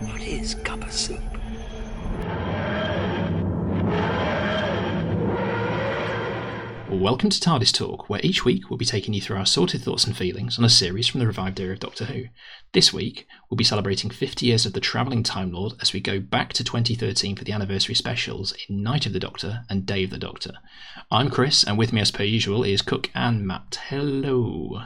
What is copper soup? Welcome to TARDIS Talk, where each week we'll be taking you through our sorted thoughts and feelings on a series from the revived era of Doctor Who. This week, we'll be celebrating 50 years of the Travelling Time Lord as we go back to 2013 for the anniversary specials in Night of the Doctor and Day of the Doctor. I'm Chris, and with me as per usual is Cook and Matt. Hello.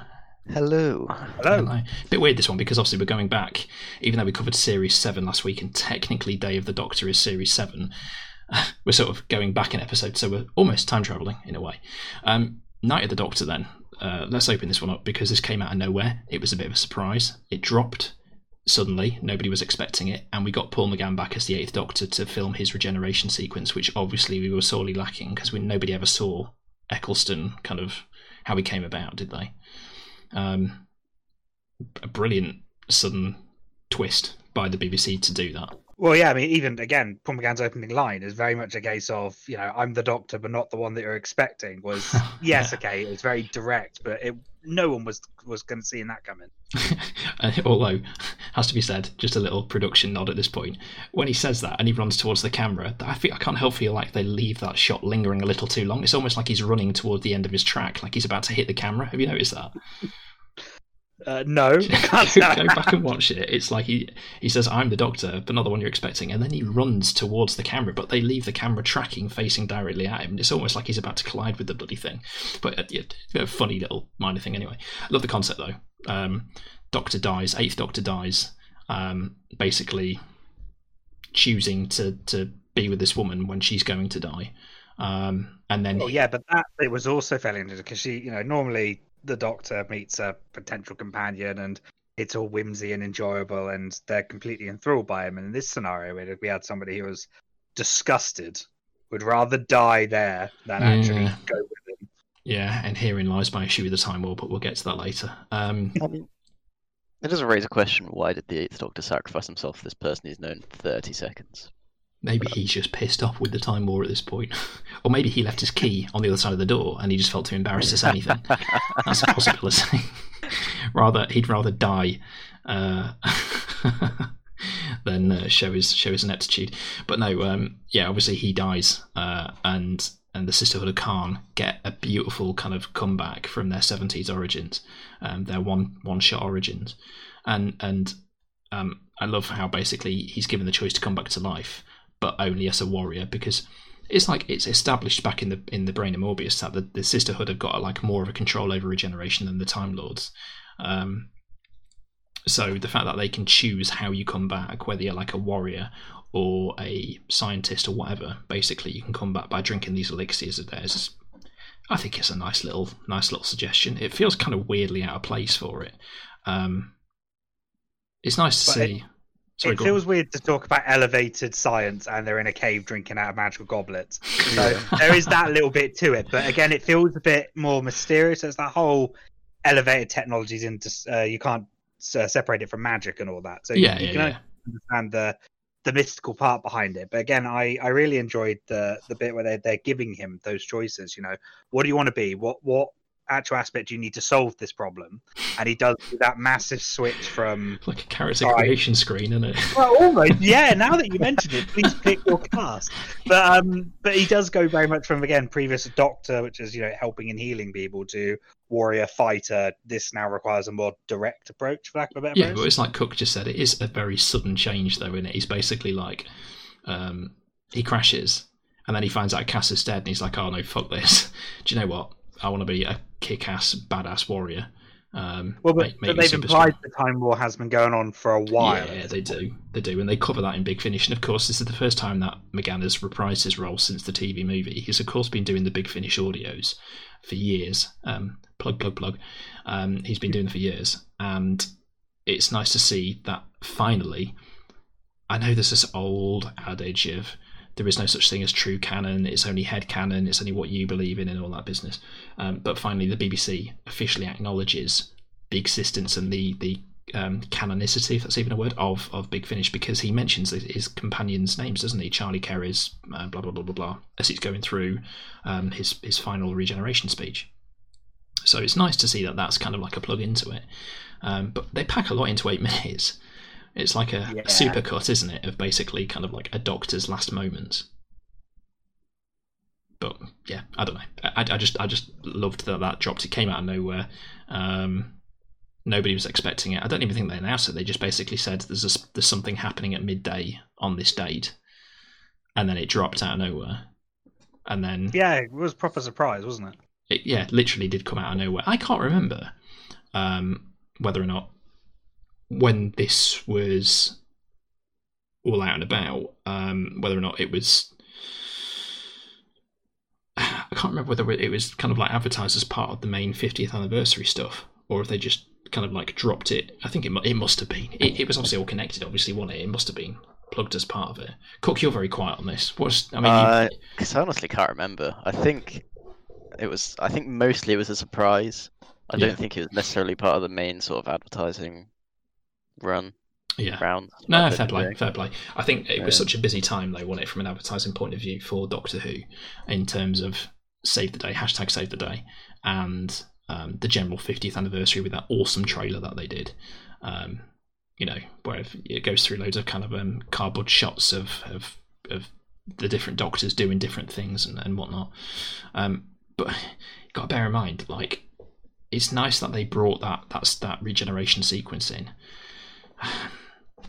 Hello. Hello. A bit weird this one because obviously we're going back, even though we covered Series 7 last week, and technically Day of the Doctor is Series 7. we're sort of going back an episode, so we're almost time traveling in a way. Um, Night of the Doctor, then. Uh, let's open this one up because this came out of nowhere. It was a bit of a surprise. It dropped suddenly, nobody was expecting it, and we got Paul McGann back as the Eighth Doctor to film his regeneration sequence, which obviously we were sorely lacking because nobody ever saw Eccleston kind of how he came about, did they? Um, a brilliant sudden twist by the BBC to do that. Well, yeah, I mean, even again, McGann's opening line is very much a case of, you know, I'm the doctor, but not the one that you're expecting. Was yes, okay, it was very direct, but it, no one was was going to see that coming. Uh, although, has to be said, just a little production nod at this point. When he says that and he runs towards the camera, I feel I can't help feel like they leave that shot lingering a little too long. It's almost like he's running toward the end of his track, like he's about to hit the camera. Have you noticed that? Uh, no, go, go back and watch it. It's like he he says, "I'm the doctor," but not the one you're expecting, and then he runs towards the camera, but they leave the camera tracking facing directly at him. It's almost like he's about to collide with the bloody thing. But uh, yeah, a funny little minor thing anyway. I Love the concept though. Um, doctor dies, Eighth Doctor dies, um, basically choosing to to be with this woman when she's going to die. Um, and then, oh yeah, but that it was also fairly interesting because she, you know, normally the Doctor meets a potential companion and it's all whimsy and enjoyable and they're completely enthralled by him. And in this scenario, we had somebody who was disgusted, would rather die there than actually go with him. yeah, and herein lies my issue with the Time War, but we'll get to that later. Um, I mean, it does raise a question: Why did the Eighth Doctor sacrifice himself for this person he's known thirty seconds? Maybe he's just pissed off with the Time War at this point. or maybe he left his key on the other side of the door and he just felt too embarrassed to say anything. That's a possibility. rather, he'd rather die uh, than uh, show his show his ineptitude. But no, um, yeah, obviously he dies, uh, and and the Sisterhood of Karn get a beautiful kind of comeback from their seventies origins, um, their one one shot origins, and and um, I love how basically he's given the choice to come back to life, but only as a warrior because it's like it's established back in the in the brain of Morbius that the, the Sisterhood have got like more of a control over regeneration than the Time Lords. Um, so the fact that they can choose how you come back, whether you're like a warrior or a scientist or whatever, basically you can come back by drinking these elixirs of theirs. I think it's a nice little nice little suggestion. It feels kind of weirdly out of place for it. Um, it's nice to But it- see. Sorry, it go on. feels weird to talk about elevated science and they're in a cave drinking out of magical goblets. So there is that little bit to it, but again, it feels a bit more mysterious. It's that whole elevated technologies into uh, you can't uh, separate it from magic and all that. So you- yeah, you, yeah, can yeah. understand the the mystical part behind it. But again, I I really enjoyed the the bit where they they're giving him those choices. You know, what do you want to be? What what actual aspect you need to solve this problem? And he does that massive switch from like a character creation screen, isn't it? well, almost. Yeah. Now that you mentioned it, please pick your cast. But um, but he does go very much from again previous doctor, which is you know helping and healing people, to warrior fighter. This now requires a more direct approach, for lack of a better Yeah, but it's like Cook just said. It is a very sudden change, though, in it. He's basically like, um, he crashes, and then he finds out Cass is dead, and he's like, "Oh no, fuck this! Do you know what? I want to be a kick-ass, badass warrior." Um, Well, but, make- but they've implied strong. the time war has been going on for a while. Yeah, they do. They do, and they cover that in Big Finish. And of course, this is the first time that McGann has reprised his role since the TV movie. He's of course been doing the Big Finish audios for years. Um, plug, plug, plug. Um, he's been doing it for years, and it's nice to see that finally. I know there's this old adage of there is no such thing as true canon. It's only head canon. It's only what you believe in, and all that business. Um, but finally, the BBC officially acknowledges the existence and the the um, canonicity, if that's even a word, of of Big Finish because he mentions his, companions' names, doesn't he? Charley C'rizz, uh, blah blah blah blah blah, as he's going through um, his his final regeneration speech. So it's nice to see that that's kind of like a plug into it. Um, but they pack a lot into eight minutes. It's like a, Yeah. a supercut, isn't it, of basically kind of like a Doctor's last moments. But yeah, I don't know. I, I just I just loved that that dropped. It came out of nowhere. Um, nobody was expecting it. I don't even think they announced it. They just basically said there's a, there's something happening at midday on this date, and then it dropped out of nowhere. And then Yeah, it was a proper surprise, wasn't it? it, yeah, literally did come out of nowhere. I can't remember um, whether or not when this was all out and about, um, whether or not it was. I can't remember whether it was kind of like advertised as part of the main 50th anniversary stuff, or if they just kind of like dropped it. I think it it must have been. It, it was obviously all connected, obviously, wasn't it? It must have been plugged as part of it. Cook, you're very quiet on this. What's I mean? you- Uh, 'cause I honestly can't remember. I think it was. I think mostly it was a surprise. I Yeah. don't think it was necessarily part of the main sort of advertising run yeah. round. No, fair play, doing. fair play. I think it was such a busy time though, wasn't it, from an advertising point of view for Doctor Who, in terms of save the day, hashtag save the day, and um, the general 50th anniversary with that awesome trailer that they did. Um, you know, where it goes through loads of kind of um, cardboard shots of, of of the different doctors doing different things and, and whatnot. Um, but you got to bear in mind, like, it's nice that they brought that that's that regeneration sequence in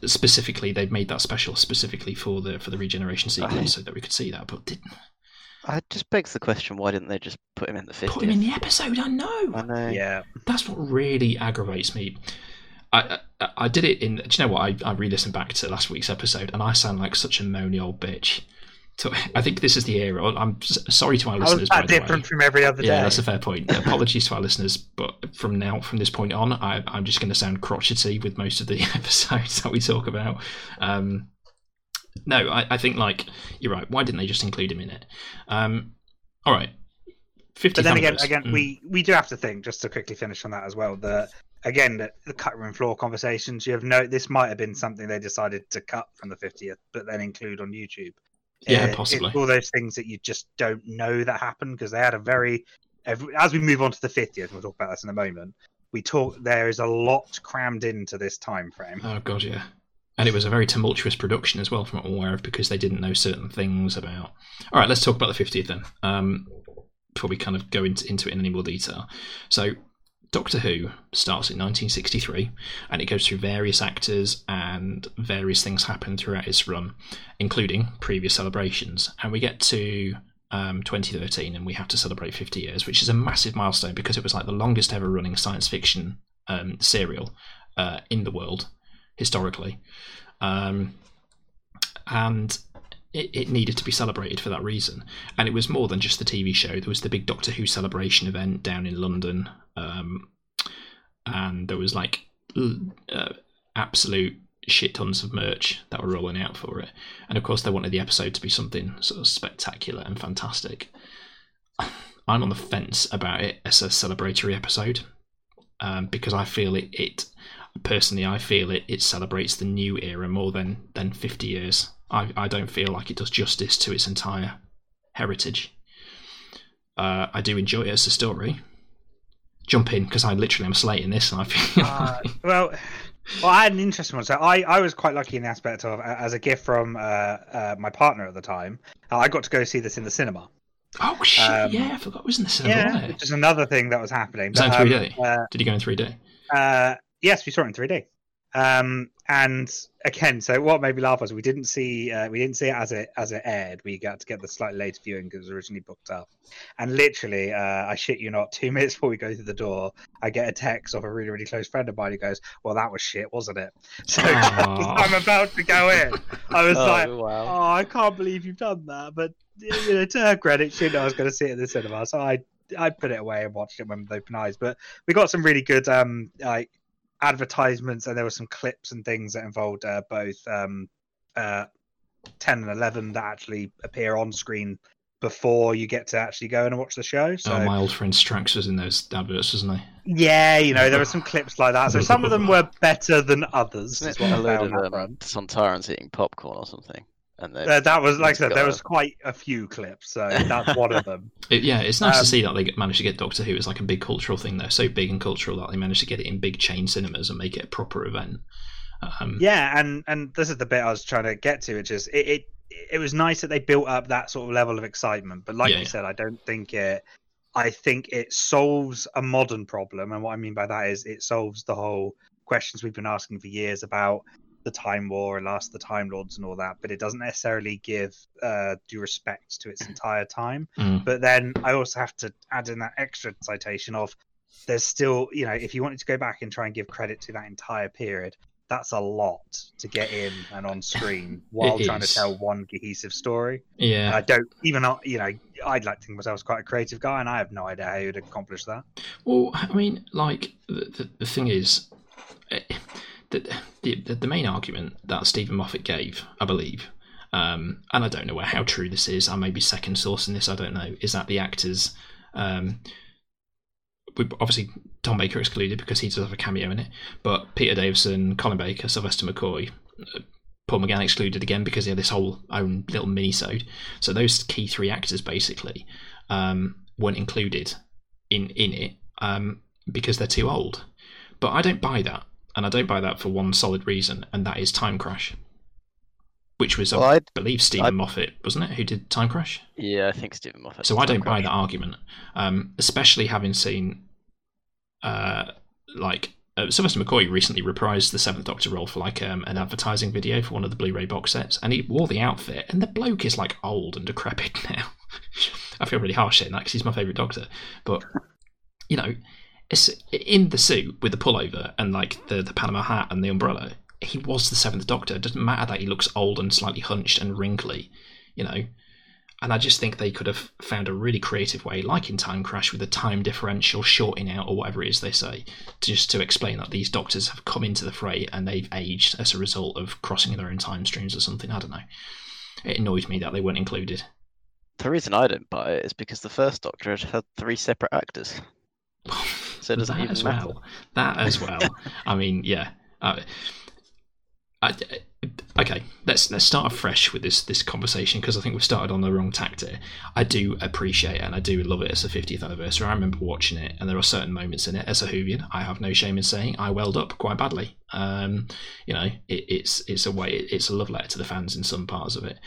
specifically they've made that special specifically for the for the regeneration sequence so that we could see that but didn't It just begs the question: Why didn't they just put him in the put him in the episode i know I know. Yeah. that's what really aggravates me I, I I did it in. Do you know what? I, I re-listened back to last week's episode, and I sound like such a moany old bitch. So I think this is the era. I'm sorry to our was listeners. that different from every other day. Yeah, that's a fair point. Apologies to our listeners, but from now, from this point on, I, I'm just going to sound crotchety with most of the episodes that we talk about. Um, no, I, I think like you're right. Why didn't they just include him in it? Um, all right, but then again, again, we we do have to think just to quickly finish on that as well. That again, the, the cut room floor conversations. You have no. This might have been something they decided to cut from the fiftieth, but then include on YouTube. Yeah, Uh, possibly. All those things that you just don't know that happened because they had a very. Every, as we move on to the fiftieth, we'll talk about this in a moment. We talk. There is a lot crammed into this time frame. Oh god, yeah. And it was a very tumultuous production as well, from what I'm aware of, because they didn't know certain things about. All right, let's talk about the 50th then. Um, before we kind of go into, into it in any more detail. So, Doctor Who starts in 1963, and it goes through various actors, and various things happen throughout its run, including previous celebrations. And we get to um, 2013, and we have to celebrate 50 years, which is a massive milestone because it was like the longest ever running science fiction um, serial uh, in the world historically, um, and it, it needed to be celebrated for that reason. And it was more than just the TV show. There was the big Doctor Who celebration event down in London, um, and there was like uh, absolute shit tons of merch that were rolling out for it. And of course, they wanted the episode to be something sort of spectacular and fantastic. I'm on the fence about it as a celebratory episode um, because I feel it, it personally I feel it it celebrates the new era more than than 50 years. I, I don't feel like it does justice to its entire heritage. Uh, I do enjoy it as a story. Jump in because I literally am slating this and I feel Uh, well, well, I had an interesting one. So I, I was quite lucky in the aspect of, as a gift from uh, uh, my partner at the time, uh, I got to go see this in the cinema. oh shit um, yeah I forgot it was in the cinema yeah, which is another thing that was happening. Was But, in um, 3D? uh, Did you go in 3D? Uh, yes, we saw it in 3D. Um, and again, so what made me laugh was we didn't see uh, we didn't see it as it as it aired. We got to get the slightly later viewing because it was originally booked up. And literally, uh, I shit you not, two minutes before we go through the door, I get a text off a really really close friend of mine who goes, "Well, that was shit, wasn't it?" So just as Aw. I'm about to go in, I was Oh, like, wow. "Oh, I can't believe you've done that." But you know, to her credit, she knew I was going to see it in the cinema, so I I put it away and watched it when with open eyes. But we got some really good um like advertisements, and there were some clips and things that involved uh, both um uh ten and eleven that actually appear on screen before you get to actually go in and watch the show. So oh, my old friend Strax was in those adverts, wasn't he? yeah, you know there were some clips like that. So some of them were better than others. Isn't what I a load found of that um, front. Sontarans eating popcorn or something? And they Uh, that was like I said, there a- was quite a few clips, so that's one of them. It, yeah, it's nice to Um, see that they managed to get Doctor Who as like a big cultural thing. They're so big and cultural that they managed to get it in big chain cinemas and make it a proper event. Um, Yeah, and and this is the bit I was trying to get to, which is it. it it was nice that they built up that sort of level of excitement, but like Yeah, you yeah. said, I don't think it. I think it solves a modern problem, and what I mean by that is it solves the whole questions we've been asking for years about the Time War and Last of the Time Lords and all that. But it doesn't necessarily give uh, due respect to its entire time. mm, But then I also have to add in that extra citation of there's still, you know, if you wanted to go back and try and give credit to that entire period, that's a lot to get in and on screen while It trying to tell one cohesive story. And yeah. I don't even, uh, you know, I'd like to think myself as quite a creative guy, and I have no idea how you'd accomplish that. Well, I mean, like the the, the thing is, eh, the, the the main argument that Steven Moffat gave, I believe, um, and I don't know how true this is. I may be second sourcing this. I don't know. Is that the actors? Um, obviously Tom Baker excluded because he does have a cameo in it, but Peter Davison, Colin Baker, Sylvester McCoy. uh, Paul McGann excluded again because he had this whole own little mini-sode. So those key three actors basically um, weren't included in in it um, because they're too old. But I don't buy that, and I don't buy that for one solid reason, and that is Time Crash, which was Well, I believe Steven I- Moffat, wasn't it, who did Time Crash? yeah, I think Steven Moffat. So I don't Time buy Crash. that argument, um, especially having seen, uh, like uh, Sylvester McCoy recently reprised the Seventh Doctor role for like um, an advertising video for one of the Blu-ray box sets, and he wore the outfit, and the bloke is like old and decrepit now. I feel really harsh saying that because he's my favourite Doctor, but you know, in the suit with the pullover and like the the Panama hat and the umbrella. He was the Seventh Doctor. It doesn't matter that he looks old and slightly hunched and wrinkly, you know. And I just think they could have found a really creative way, like in Time Crash, with a time differential shorting out or whatever it is they say, to just to explain that these doctors have come into the fray and they've aged as a result of crossing their own time streams or something. I don't know. It annoyed me that they weren't included. The reason I didn't buy it is because the first Doctor had had three separate actors. So it doesn't that even as matter. well. That as well. I mean, yeah. Uh, I, okay, let's let's start afresh with this this conversation because I think we've started on the wrong tactic. I do appreciate it and I do love it as a 50th anniversary. I remember watching it, and there are certain moments in it as a Whovian, I have no shame in saying I welled up quite badly. Um, you know, it, it's it's a way it's a love letter to the fans in some parts of it.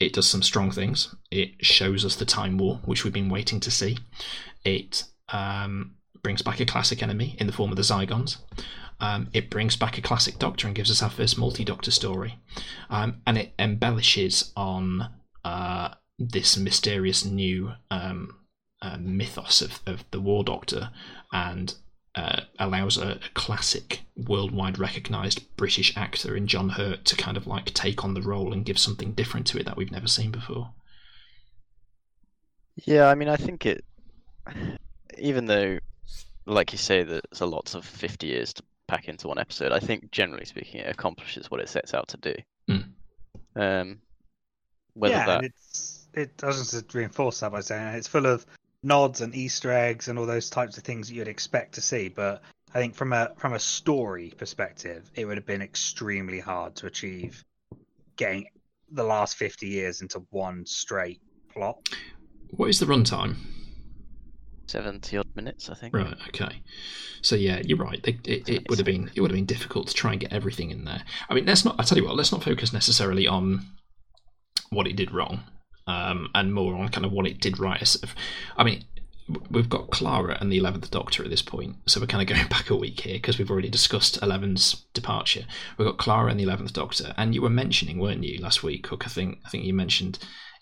It does some strong things. It shows us the time war, which we've been waiting to see. It um, brings back a classic enemy in the form of the Zygons. Um, it brings back a classic Doctor and gives us our first multi-Doctor story, um, and it embellishes on uh, this mysterious new um, uh, mythos of, of the War Doctor, and uh, allows a, a classic, worldwide recognised British actor in John Hurt to kind of like take on the role and give something different to it that we've never seen before. Yeah, I mean, I think it, even though, like you say, there's a lots of 50 years to pack into one episode, I think generally speaking, it accomplishes what it sets out to do. Mm. Um, whether yeah, that, and it's it. doesn't just reinforce that by saying it's full of nods and Easter eggs and all those types of things that you'd expect to see. But I think from a from a story perspective, it would have been extremely hard to achieve getting the last fifty years into one straight plot. What is the runtime? 70 odd minutes, I think. Right. Okay. So yeah, you're right. They, it, it would have been it would have been difficult to try and get everything in there. I mean, let's not. I tell you what. Let's not focus necessarily on what it did wrong, um, and more on kind of what it did right. I mean, we've got Clara and the Eleventh Doctor at this point, so we're kind of going back a week here because we've already discussed Eleven's departure. We've got Clara and the Eleventh Doctor, and you were mentioning, weren't you, last week? Cook, I think. I think you mentioned.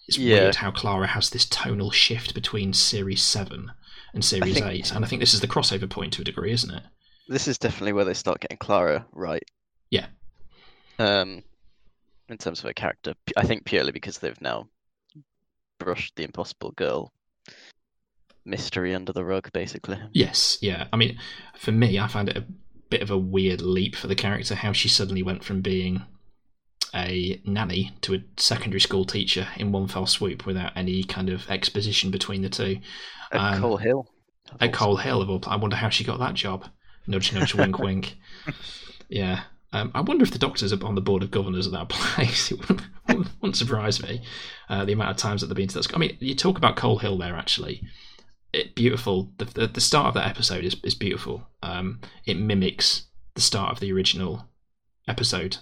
It's Yeah. weird how Clara has this tonal shift between Series Seven and Series think- Eight, and I think this is the crossover point to a degree, isn't it? This is definitely where they start getting Clara right. Yeah. Um, in terms of her character, I think purely because they've now brushed the Impossible Girl mystery under the rug, basically. Yes, yeah. I mean, for me, I found it a bit of a weird leap for the character how she suddenly went from being a nanny to a secondary school teacher in one fell swoop without any kind of exposition between the two. At Um, Coal Hill. At Coal Hill, of all, I wonder how she got that job. Nudge, nudge, wink, wink. Yeah. Um, I wonder if the doctors are on the board of governors at that place. It wouldn't, wouldn't, wouldn't surprise me. Uh, the amount of times that they've been to that. school. I mean, you talk about Coal Hill there. Actually, it beautiful. The, the the start of that episode is is beautiful. Um, it mimics the start of the original episode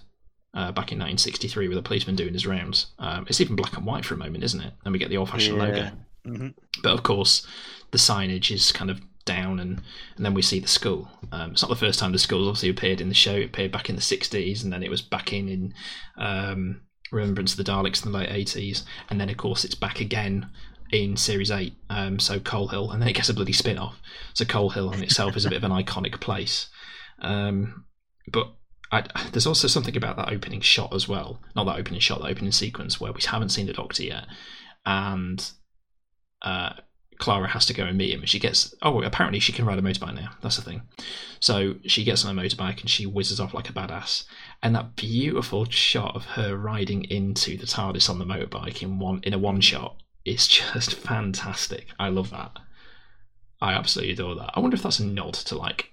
uh, back in 1963 with a policeman doing his rounds. Um, it's even black and white for a moment, isn't it? And we get the old-fashioned logo. Yeah. hmm But of course, the signage is kind of down, and, and then we see the school. Um, it's not the first time the skull's obviously appeared in the show. It appeared back in the 60s, and then it was back in in um, Remembrance of the Daleks in the late 80s, and then of course it's back again in Series 8. Um, so Coal Hill, and then it gets a bloody spin off. So Coal Hill in itself is a bit of an iconic place. Um, but I, there's also something about that opening shot as well. Not that opening shot, that opening sequence where we haven't seen the Doctor yet, and uh, Clara has to go and meet him. She gets oh, apparently she can ride a motorbike now. That's the thing. So she gets on a motorbike and she whizzes off like a badass. And that beautiful shot of her riding into the TARDIS on the motorbike in one in a one shot is just fantastic. I love that. I absolutely adore that. I wonder if that's a nod to like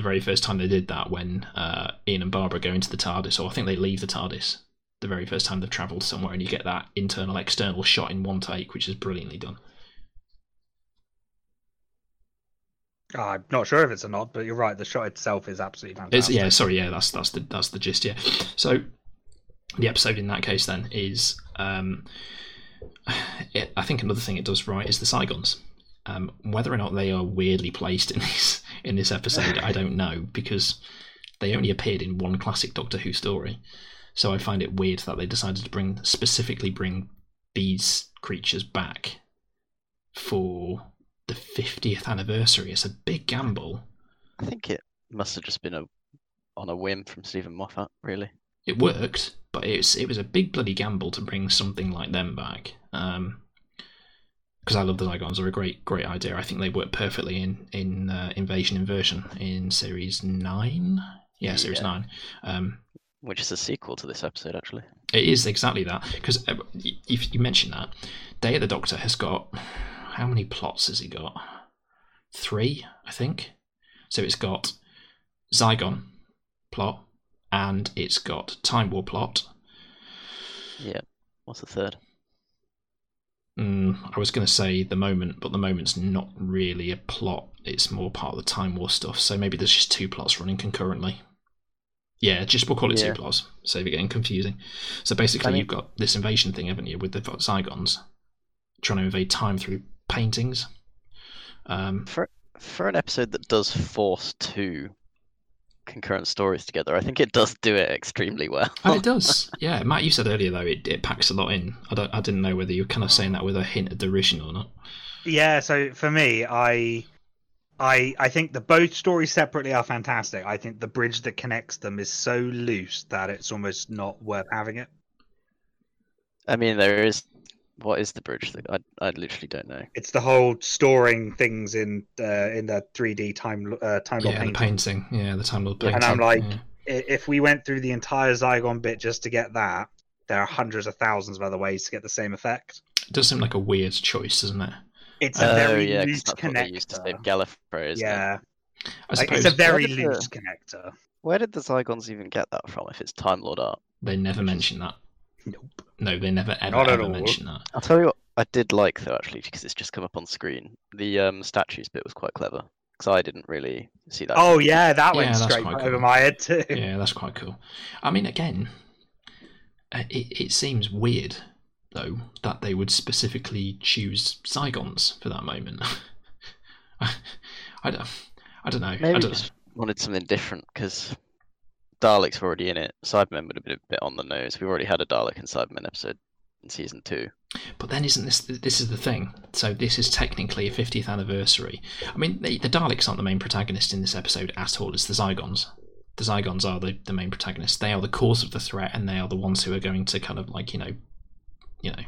the very first time they did that when uh, Ian and Barbara go into the TARDIS, or I think they leave the TARDIS the very first time they've travelled somewhere, and you get that internal external shot in one take, which is brilliantly done. I'm not sure if it's a nod, but you're right. The shot itself is absolutely It's, fantastic. yeah, sorry, yeah, that's that's the that's the gist. Yeah, so the episode in that case then is, um, it, I think another thing it does right is the Zygons. Um, whether or not they are weirdly placed in this in this episode, I don't know because they only appeared in one classic Doctor Who story. So I find it weird that they decided to bring specifically bring these creatures back for the 50th anniversary. It's a big gamble. I think it must have just been a on a whim from Steven Moffat, really. it worked, but it's it was a big bloody gamble to bring something like them back. Um, because I love the Zygons, they're a great great idea. I think they work perfectly in in uh, Invasion Inversion in series nine. Yeah, series Yeah. nine. Um, Which is a sequel to this episode, actually. it is exactly that because if you mention that, Day of the Doctor has got how many plots has he got? Three, I think. So it's got Zygon plot, and it's got Time War plot. Yeah. What's the third? Mm, I was going to say the moment, but the moment's not really a plot. It's more part of the Time War stuff. So maybe there's just two plots running concurrently. Yeah, just we'll call it Yeah. two plots. Save it getting confusing. So basically, I mean- you've got this invasion thing, haven't you, with the Zygons trying to invade time through paintings. Um, For for an episode that does force two concurrent stories together, I think it does do it extremely well. oh, it does. Yeah, Matt, you said earlier though it, it packs a lot in. I don't. I didn't know whether you were kind of saying that with a hint of derision or not. Yeah, so for me, I I I think the both stories separately are fantastic. I think the bridge that connects them is so loose that it's almost not worth having it. I mean, there is. What is the bridge? That I I literally don't know. It's the whole storing things in uh, in the 3D time uh, time Yeah, the painting. painting. Yeah, the Time Lord Yeah, painting. and I'm like- yeah. If we went through the entire Zygon bit just to get that, there are hundreds of thousands of other ways to get the same effect. it does seem like a weird choice, doesn't it? It's a Oh very yeah, 'cause loose that's what they used to connector. Gallifrey, isn't it? Yeah, I like, suppose it's a very Where did the- loose connector. Where did the Zygons even get that from? If it's Time Lord art, they never mention that. Nope. No, they never ever, Not at ever all. mention that. I'll tell you what I did like though, actually, because it's just come up on screen. The um, statues bit was quite clever because I didn't really see that. Oh yeah, that went that's straight quite over cool. my head too. Yeah, that's quite cool. I mean, again, uh, it, it seems weird though that they would specifically choose Zygons for that moment. I don't. I don't know. I Maybe don't just wanted something different because Daleks were already in it. Cybermen would have been a bit on the nose. We've already had a Dalek and Cybermen episode in season two. But then, isn't this this is the thing? So this is technically a 50th anniversary. I mean, the, the Daleks aren't the main protagonist in this episode at all. It's the Zygons. The Zygons are the, the main protagonists. They are the cause of the threat, and they are the ones who are going to kind of like you know, you know.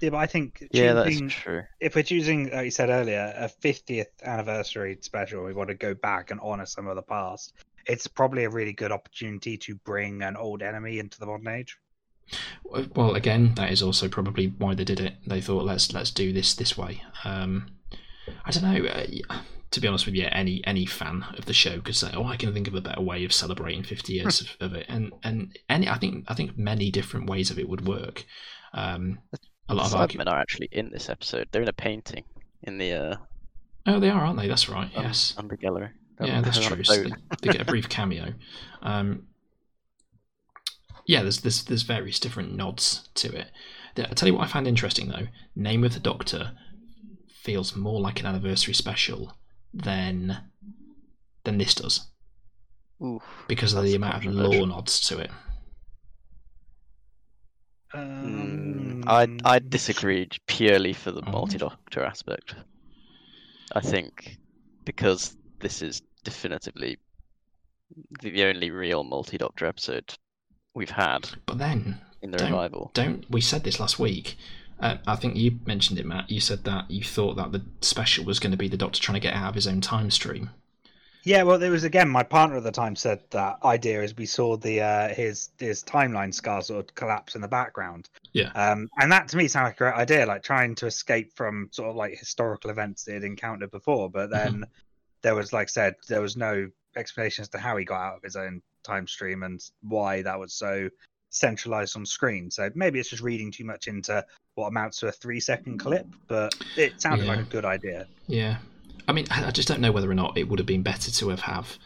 Yeah, but I think Yeah, that is true. if we're choosing, like you said earlier, a 50th anniversary special, we want to go back and honor some of the past. It's probably a really good opportunity to bring an old enemy into the modern age. Well, again, that is also probably why they did it. They thought let's let's do this this way. Um, I don't know. Uh, to be honest with you, any any fan of the show could say, "Oh, I can think of a better way of celebrating 50 years of, of it," and and any I think I think many different ways of it would work. Um, a lot of argu- are actually in this episode. They're in a painting in the uh, oh, they are, aren't they? That's right. un- Yes. under gallery. They're Yeah, that's they're on a true. So they, they get a brief cameo. Um, yeah, there's there's there's various different nods to it. I tell you what I found interesting though. Name of the Doctor feels more like an anniversary special than than this does Oof. because of the amount of controversial. lore nods to it. Mm, I I Um, disagree purely for the Oh. multi-doctor aspect. I think because this is definitively the, the only real multi-doctor episode we've had But then in the Don't- revival. don't we said this last week? Uh, I think you mentioned it, Matt. You said that you thought that the special was going to be the Doctor trying to get out of his own time stream. Yeah, well, there was again. My partner at the time said that idea as we saw the uh, his his timeline scar sort of collapse in the background. Yeah. Um, and that to me sounded like a great idea, like trying to escape from sort of like historical events they had encountered before. But then there was, like I said, there was no explanation as to how he got out of his own time stream and why that was so centralized on screen. So maybe it's just reading too much into what amounts to a three second clip, but it sounded like a good idea. Yeah, I mean, I I just don't know whether or not it would have been better to have have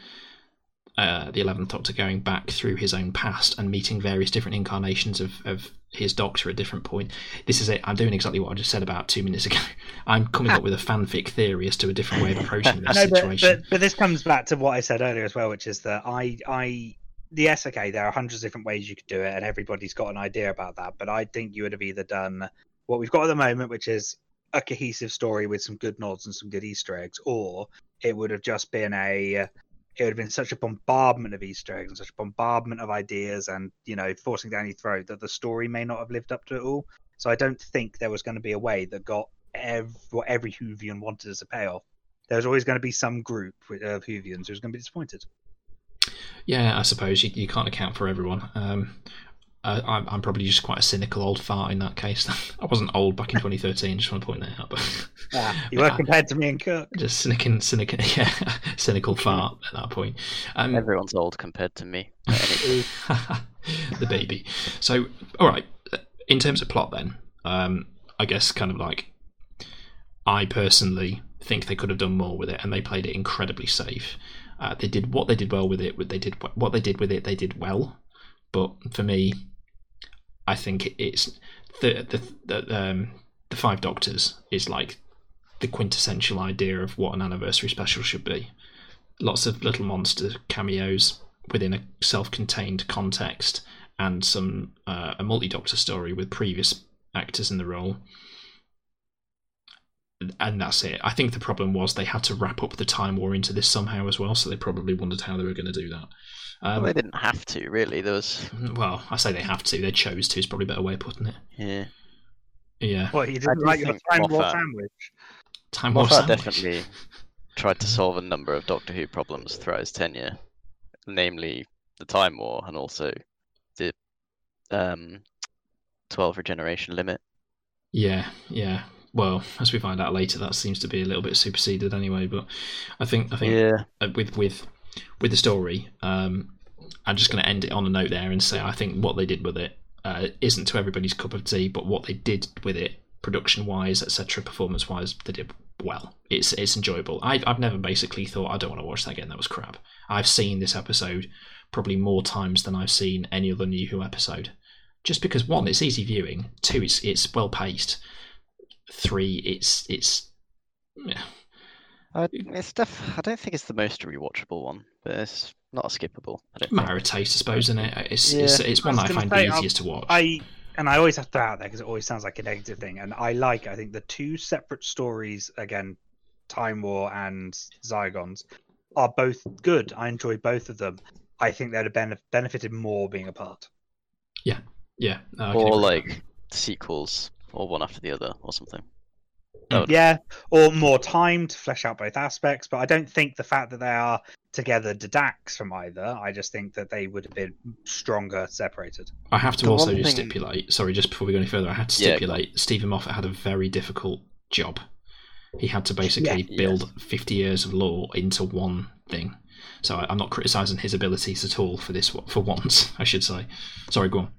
uh, the Eleventh Doctor going back through his own past and meeting various different incarnations of, of his Doctor at different point. This is it. I'm doing exactly what I just said about two minutes ago. I'm coming up with a fanfic theory as to a different way of approaching this no, but, situation. but but this comes back to what I said earlier as well, which is that I I the yes, okay, there are hundreds of different ways you could do it, and everybody's got an idea about that. But I think you would have either done what we've got at the moment, which is a cohesive story with some good nods and some good Easter eggs, or it would have just been a it would have been such a bombardment of Easter eggs and such a bombardment of ideas and you know forcing down your throat that the story may not have lived up to it all. So I don't think there was going to be a way that got every, what every Whovian wanted as a payoff there's always going to be some group of Whovians who's going to be disappointed. Yeah, I suppose you, you can't account for everyone. Um, I, I'm, I'm probably just quite a cynical old fart in that case. I wasn't old back in 2013. Just want to point that out. But Ah, you were compared to me and Cook. just cynical, cynical, yeah, cynical fart at that point. Um, Everyone's old compared to me. The baby. So, all right. In terms of plot, then, um, I guess kind of like I personally think they could have done more with it, and they played it incredibly safe. Uh, they did what they did well with it. They did what they did with it. They did well. But for me, I think it's the the the, um, the Five Doctors is like the quintessential idea of what an anniversary special should be. Lots of little monster cameos within a self-contained context, and some uh, a multi-doctor story with previous actors in the role. And that's it. I think the problem was they had to wrap up the Time War into this somehow as well, so they probably wondered how they were going to do that. well, Um, they didn't have to really. There was well, I say they have to. They chose to. Is probably a better way of putting it. yeah. Yeah, Well, you didn't do like your think time war Moffat- sandwich? Time War sandwich. definitely tried to solve a number of Doctor Who problems throughout his tenure, namely the Time War and also the um, 12 regeneration limit. Yeah, yeah. Well, as we find out later, that seems to be a little bit superseded anyway. But I think I think Yeah, uh, with with with the story, um, I'm just going to end it on a note there and say I think what they did with it uh, isn't to everybody's cup of tea, but what they did with it, production wise, etc., performance wise, they did well. It's it's enjoyable. I, I've never basically thought I don't want to watch that again. That was crap. I've seen this episode probably more times than I've seen any other New Who episode. Just because one, it's easy viewing. Two, it's it's well paced. Three, it's it's yeah, I, it's def- I don't think it's the most rewatchable one, but it's not a skippable. I don't think. matter of taste, I suppose, isn't it? It's it's, Yeah. it's one I that I find say, the I'll- easiest to watch. I and I always have to throw out there because it always sounds like a negative thing, and I like. I think the two separate stories again, Time War and Zygons, are both good. I enjoy both of them. I think they'd have been benefited more being apart. yeah, no, I or like sequels, or one after the other, or something. Would- Yeah, or more time to flesh out both aspects. But I don't think the fact that they are together deducts from either. I just think that they would have been stronger separated. I have to the also just thing- stipulate. Sorry, just before we go any further, I had to Yeah, stipulate. Steven Moffat had a very difficult job. He had to basically Yeah. build fifty years of lore into one thing. So I, I'm not criticizing his abilities at all for this. For once, I should say. Sorry, go on.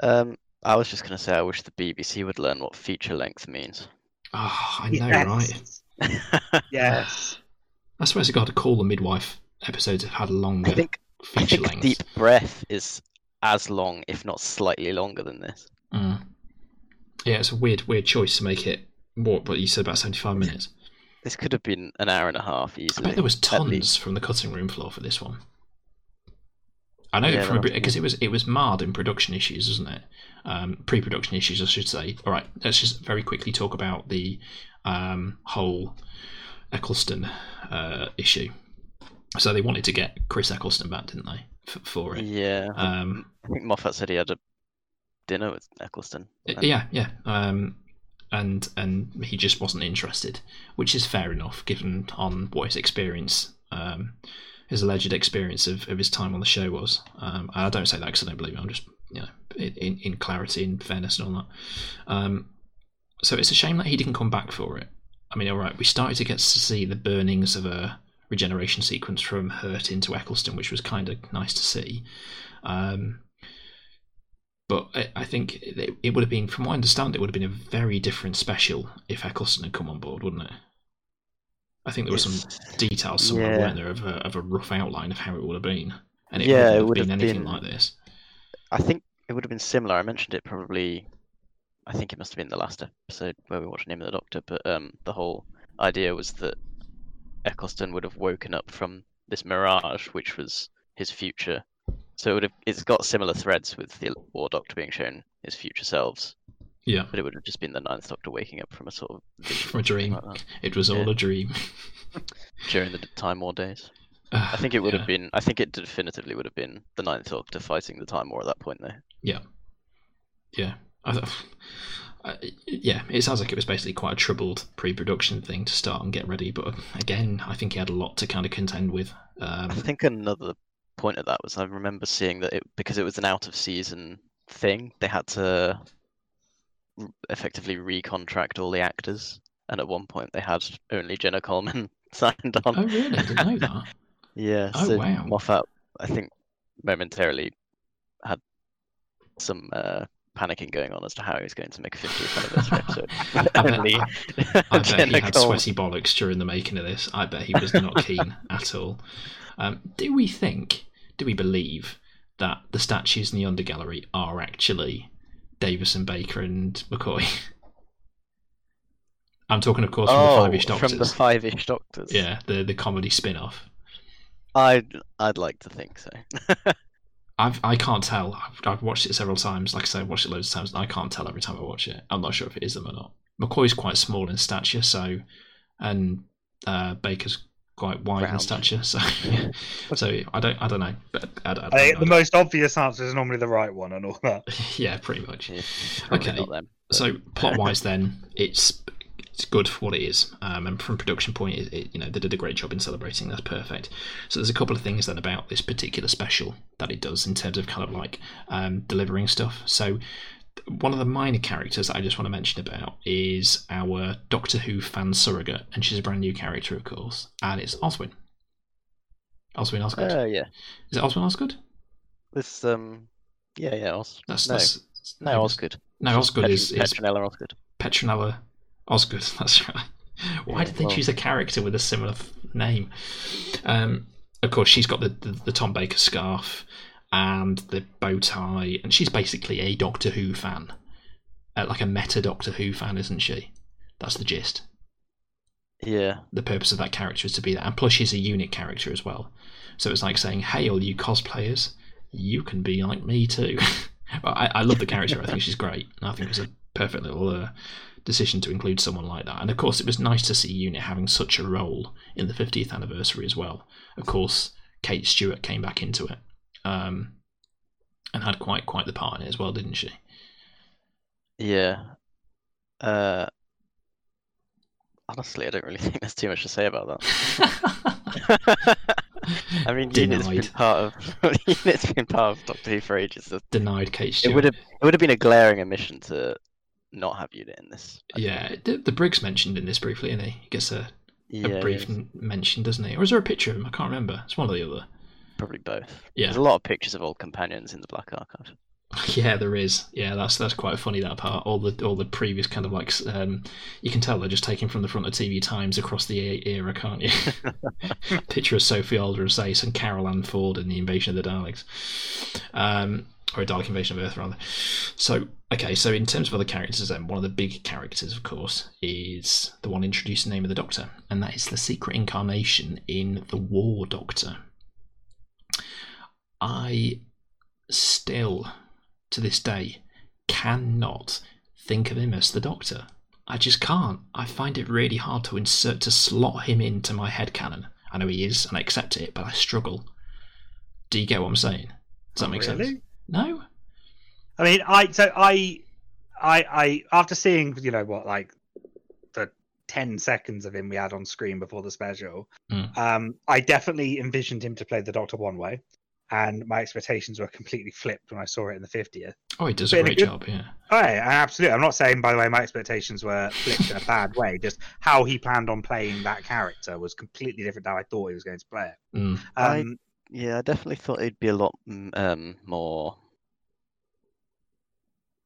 Um, I was just gonna say I wish the BBC would learn what feature length means. Oh, I know, right? Yes. yes. I suppose I got to call the midwife episodes have had longer I think I feature think length. Deep Breath is as long, if not slightly longer than this. Mm. Yeah, it's a weird, weird choice to make it what? But you said about seventy-five minutes. This could have been an hour and a half easily. I easily. bet there was tons from the cutting room floor for this one. I know Yeah, from because it was it was marred in production issues, wasn't it? Um, pre-production issues, I should say. All right, let's just very quickly talk about the um, whole Eccleston uh, issue. So they wanted to get Chris Eccleston back, didn't they, f- for it? Yeah, Um, I think Moffat said he had a dinner with Eccleston. and- yeah, yeah. Um, and and he just wasn't interested, which is fair enough given on what his experience, um, his alleged experience of, of his time on the show was. Um, I don't say that because I don't believe it. I'm just you know in, in clarity and fairness and all that. Um, so it's a shame that he didn't come back for it. I mean, all right, we started to get to see the burnings of a regeneration sequence from Hurt into Eccleston, which was kind of nice to see. Um, but I, I think it, it would have been, from what I understand, it would have been a very different special if Eccleston had come on board, wouldn't it? I think there were some details somewhere, Yeah. weren't there, of a, of a rough outline of how it would have been, and it Yeah, wouldn't it have would been have anything been- like this. I think it would have been similar. I mentioned it probably. I think it must have been the last episode where we watched Name of the Doctor, but um, the whole idea was that Eccleston would have woken up from this mirage, which was his future. So it would have. It's got similar threads with the War Doctor being shown his future selves, Yeah, but it would have just been the Ninth Doctor waking up from a sort of from a dream. like It was all a dream. during the Time War days. I think it would have been. I think it definitively would have been the Ninth Doctor fighting the Time War at that point, though. Yeah, yeah. I th- uh, yeah, it sounds like it was basically quite a troubled pre-production thing to start and get ready. But again, I think he had a lot to kind of contend with. Um, I think another point of that was I remember seeing that it because it was an out of season thing, they had to effectively recontract all the actors, and at one point they had only Jenna Coleman signed on. oh, really? I didn't know that. Yeah, Oh, so wow. Moffat, I think, momentarily had some uh, panicking going on as to how he was going to make a 50th anniversary episode. Only I bet he had Coleman. sweaty bollocks during the making of this. I bet he was not keen at all. Um, do we think, do we believe that the statues in the undergallery are actually Davison, Baker, and McCoy? I'm talking, of course, from the Oh, Five-ish Doctors. from the Five-ish Doctors. Yeah, the the comedy spin-off. I'd I'd like to think so. I've I can't tell. I've, I've watched it several times. Like I said, I've watched it loads of times, and I can't tell every time I watch it. I'm not sure if it is them or not. McCoy's quite small in stature, so and uh, Baker's quite wide in Round. stature, so so I don't I don't know. But I, don't- I I don't think know. the most obvious answer is normally the right one and all that. yeah, pretty much. Yeah, Okay. not them. So plot wise, then it's it's good for what it is, um, and from production point, it, it, you know they did a great job in celebrating. That's perfect. So there's a couple of things then about this particular special that it does in terms of kind of like um, delivering stuff. So one of the minor characters that I just want to mention about is our Doctor Who fan surrogate, and she's a brand new character, of course, and it's Oswin. Oswin Osgood. Uh, yeah, is it Oswin Osgood? this um, yeah, yeah, Os. That's no, that's no, Osgood. No, Osgood Petron- is, is Petronella Osgood. Petronella Osgood. That's right. Why Yeah, did they well- choose a character with a similar f- name? Um, of course, she's got the, the, the Tom Baker scarf and the bow tie, and she's basically a Doctor Who fan, uh, like a meta Doctor Who fan, isn't she? That's the gist. Yeah, The purpose of that character is to be that, and plus she's a unit character as well. So it's like saying, "Hey, all you cosplayers, you can be like me too." Well, I, I love the character. I think she's great. I think it's a perfect little uh, decision to include someone like that. And of course, it was nice to see Unit having such a role in the 50th anniversary as well. Of course, Kate Stewart came back into it um, and had quite quite the part in it as well, didn't she? yeah. Uh, honestly, I don't really think there's too much to say about that. I mean, Unit's been part of Unit's been part of Doctor Who for ages. so Denied Kate It would have it would have been a glaring omission to not have Unit in this. I. Yeah, the, the Brig's mentioned in this briefly, and he? he gets a, a brief mention, doesn't he? Or is there a picture of him? I can't remember. It's one or the other. Probably both. Yeah. There's a lot of pictures of old companions in the Black Archive. Yeah, there is. Yeah, that's that's quite funny that part. All the all the previous kind of like um, you can tell they're just taken from the front of TV Times across the era, can't you? Picture of Sophie Aldred as Ace and Carole Ann Ford in the Invasion of the Daleks. Um, or a Dalek invasion of Earth rather. So okay, so in terms of other characters, then one of the big characters, of course, is the one introduced in the name of the Doctor, and that is the secret incarnation in the War Doctor. I still, to this day, cannot think of him as the Doctor. I just can't. I find it really hard to insert to slot him into my head canon. I know he is, and I accept it, but I struggle. Do you get what I'm saying? Does that make really. sense? No. I mean, I so I, I, I after seeing you know what like the ten seconds of him we had on screen before the special, Mm. um, I definitely envisioned him to play the Doctor one way, and my expectations were completely flipped when I saw it in the fiftieth. Oh, he does But a in a great good- job. Yeah. Oh, yeah, absolutely. I'm not saying, by the way, my expectations were flipped in a bad way. Just how he planned on playing that character was completely different to how I thought he was going to play it. Mm. I- Um, Yeah, I definitely thought he'd be a lot mm, um, more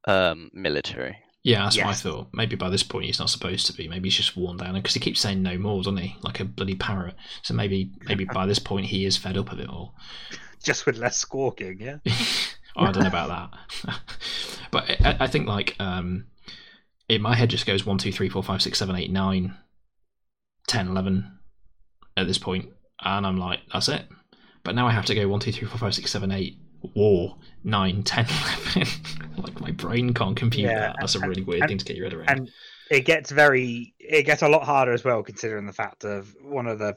um, military. Yeah, that's what I thought. Maybe by this point he's not supposed to be. Maybe he's just worn down because he keeps saying no more, doesn't he? Like a bloody parrot. So maybe, maybe by this point he is fed up of it all. just with less squawking, yeah. I don't know about that. but I, I think like um, in my head just goes one, two, three, four, five, six, seven, eight, nine, 10, 11 at this point, and I'm like, that's it. But now I have to go one, two, three, four, five, six, seven, eight, war, nine, 10, 11. like my brain can't compute Yeah, that. That's a really weird and- thing to get your head around. and it gets very it gets a lot harder as well considering the fact of one of the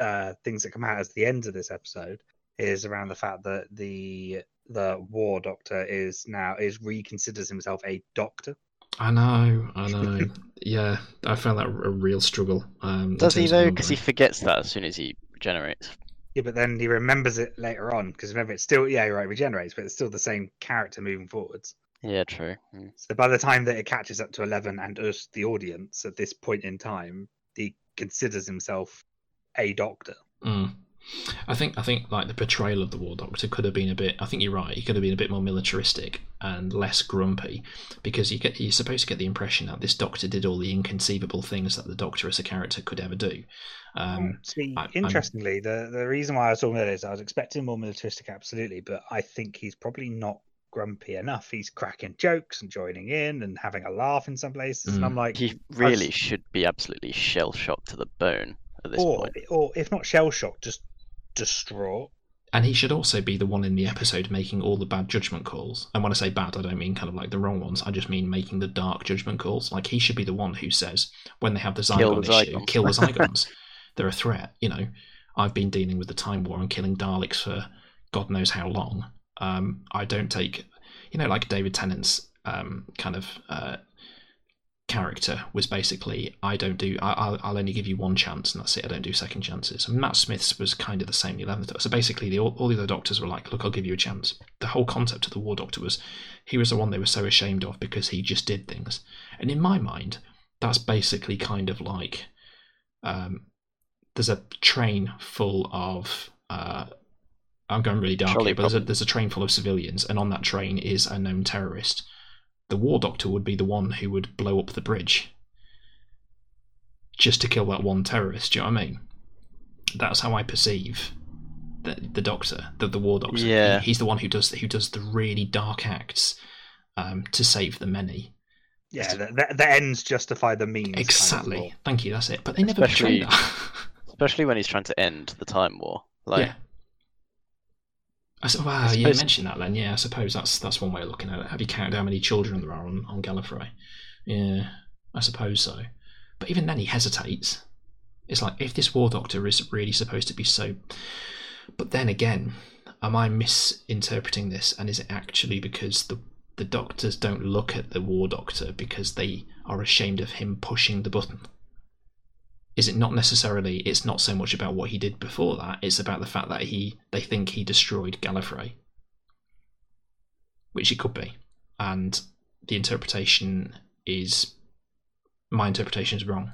uh, things that come out as the end of this episode is around the fact that the the war doctor is now is reconsiders himself a doctor I know, I know. yeah, I found that a real struggle. Um, Does he though? Because he forgets that as soon as he regenerates. Yeah but then he remembers it later on because remember it's still yeah right regenerates but it's still the same character moving forwards Yeah, true. Mm. so by the time that it catches up to 11 and us the audience at this point in time he considers himself a doctor Mm. I think I think like the portrayal of the War Doctor could have been a bit. I think you're right. He could have been a bit more militaristic and less grumpy, because you get you're supposed to get the impression that this Doctor did all the inconceivable things that the Doctor as a character could ever do. Um, See, I- I'm- interestingly, the the reason why I was talking about it is I was expecting more militaristic, absolutely, but I think he's probably not grumpy enough. He's cracking jokes and joining in and having a laugh in some places, and Mm. I'm like, He really should be absolutely shell shocked to the bone at this or point. or if not shell shocked, just distraught. and he should also be the one in the episode making all the bad judgment calls. And when I say bad, I don't mean kind of like the wrong ones. I just mean making the dark judgment calls. Like he should be the one who says when they have the Kill Zygon the issue, Zygons. kill the Zygons. They're a threat. You know, I've been dealing with the Time War and killing Daleks for God knows how long. Um, I don't take, you know, like David Tennant's um, kind of uh, character was basically I don't do I, I'll, I'll only give you one chance and that's it I don't do second chances. And Matt Smith's was kind of the same the 11th so basically the, all, all the other doctors were like look I'll give you a chance. The whole concept of the war doctor was he was the one they were so ashamed of because he just did things. And in my mind that's basically kind of like um, there's a train full of uh, I'm going really dark here, but there's a, there's a train full of civilians, and on that train is a known terrorist. The war doctor would be the one who would blow up the bridge just to kill that one terrorist. Do you know what I mean? That's how I perceive the the doctor, the the war doctor. He- Yeah. he's the one who does who does the really dark acts um, to save the many. Yeah, the, the, the ends justify the means. kind of Exactly. Thank you. That's it. But they never portray Especially- that. Especially when he's trying to end the time war. Like, yeah. I said, wow, I yeah, you mentioned that then. Yeah, I suppose that's that's one way of looking at it. Have you counted how many children there are on, on Gallifrey? Yeah, I suppose so. But even then, he hesitates. It's like, if this War Doctor is really supposed to be so. But then again, am I misinterpreting this? And is it actually because the the doctors don't look at the War Doctor because they are ashamed of him pushing the button? Is it not necessarily? It's not so much about what he did before that. It's about the fact that he they think he destroyed Gallifrey, which it could be, and the interpretation is my interpretation is wrong.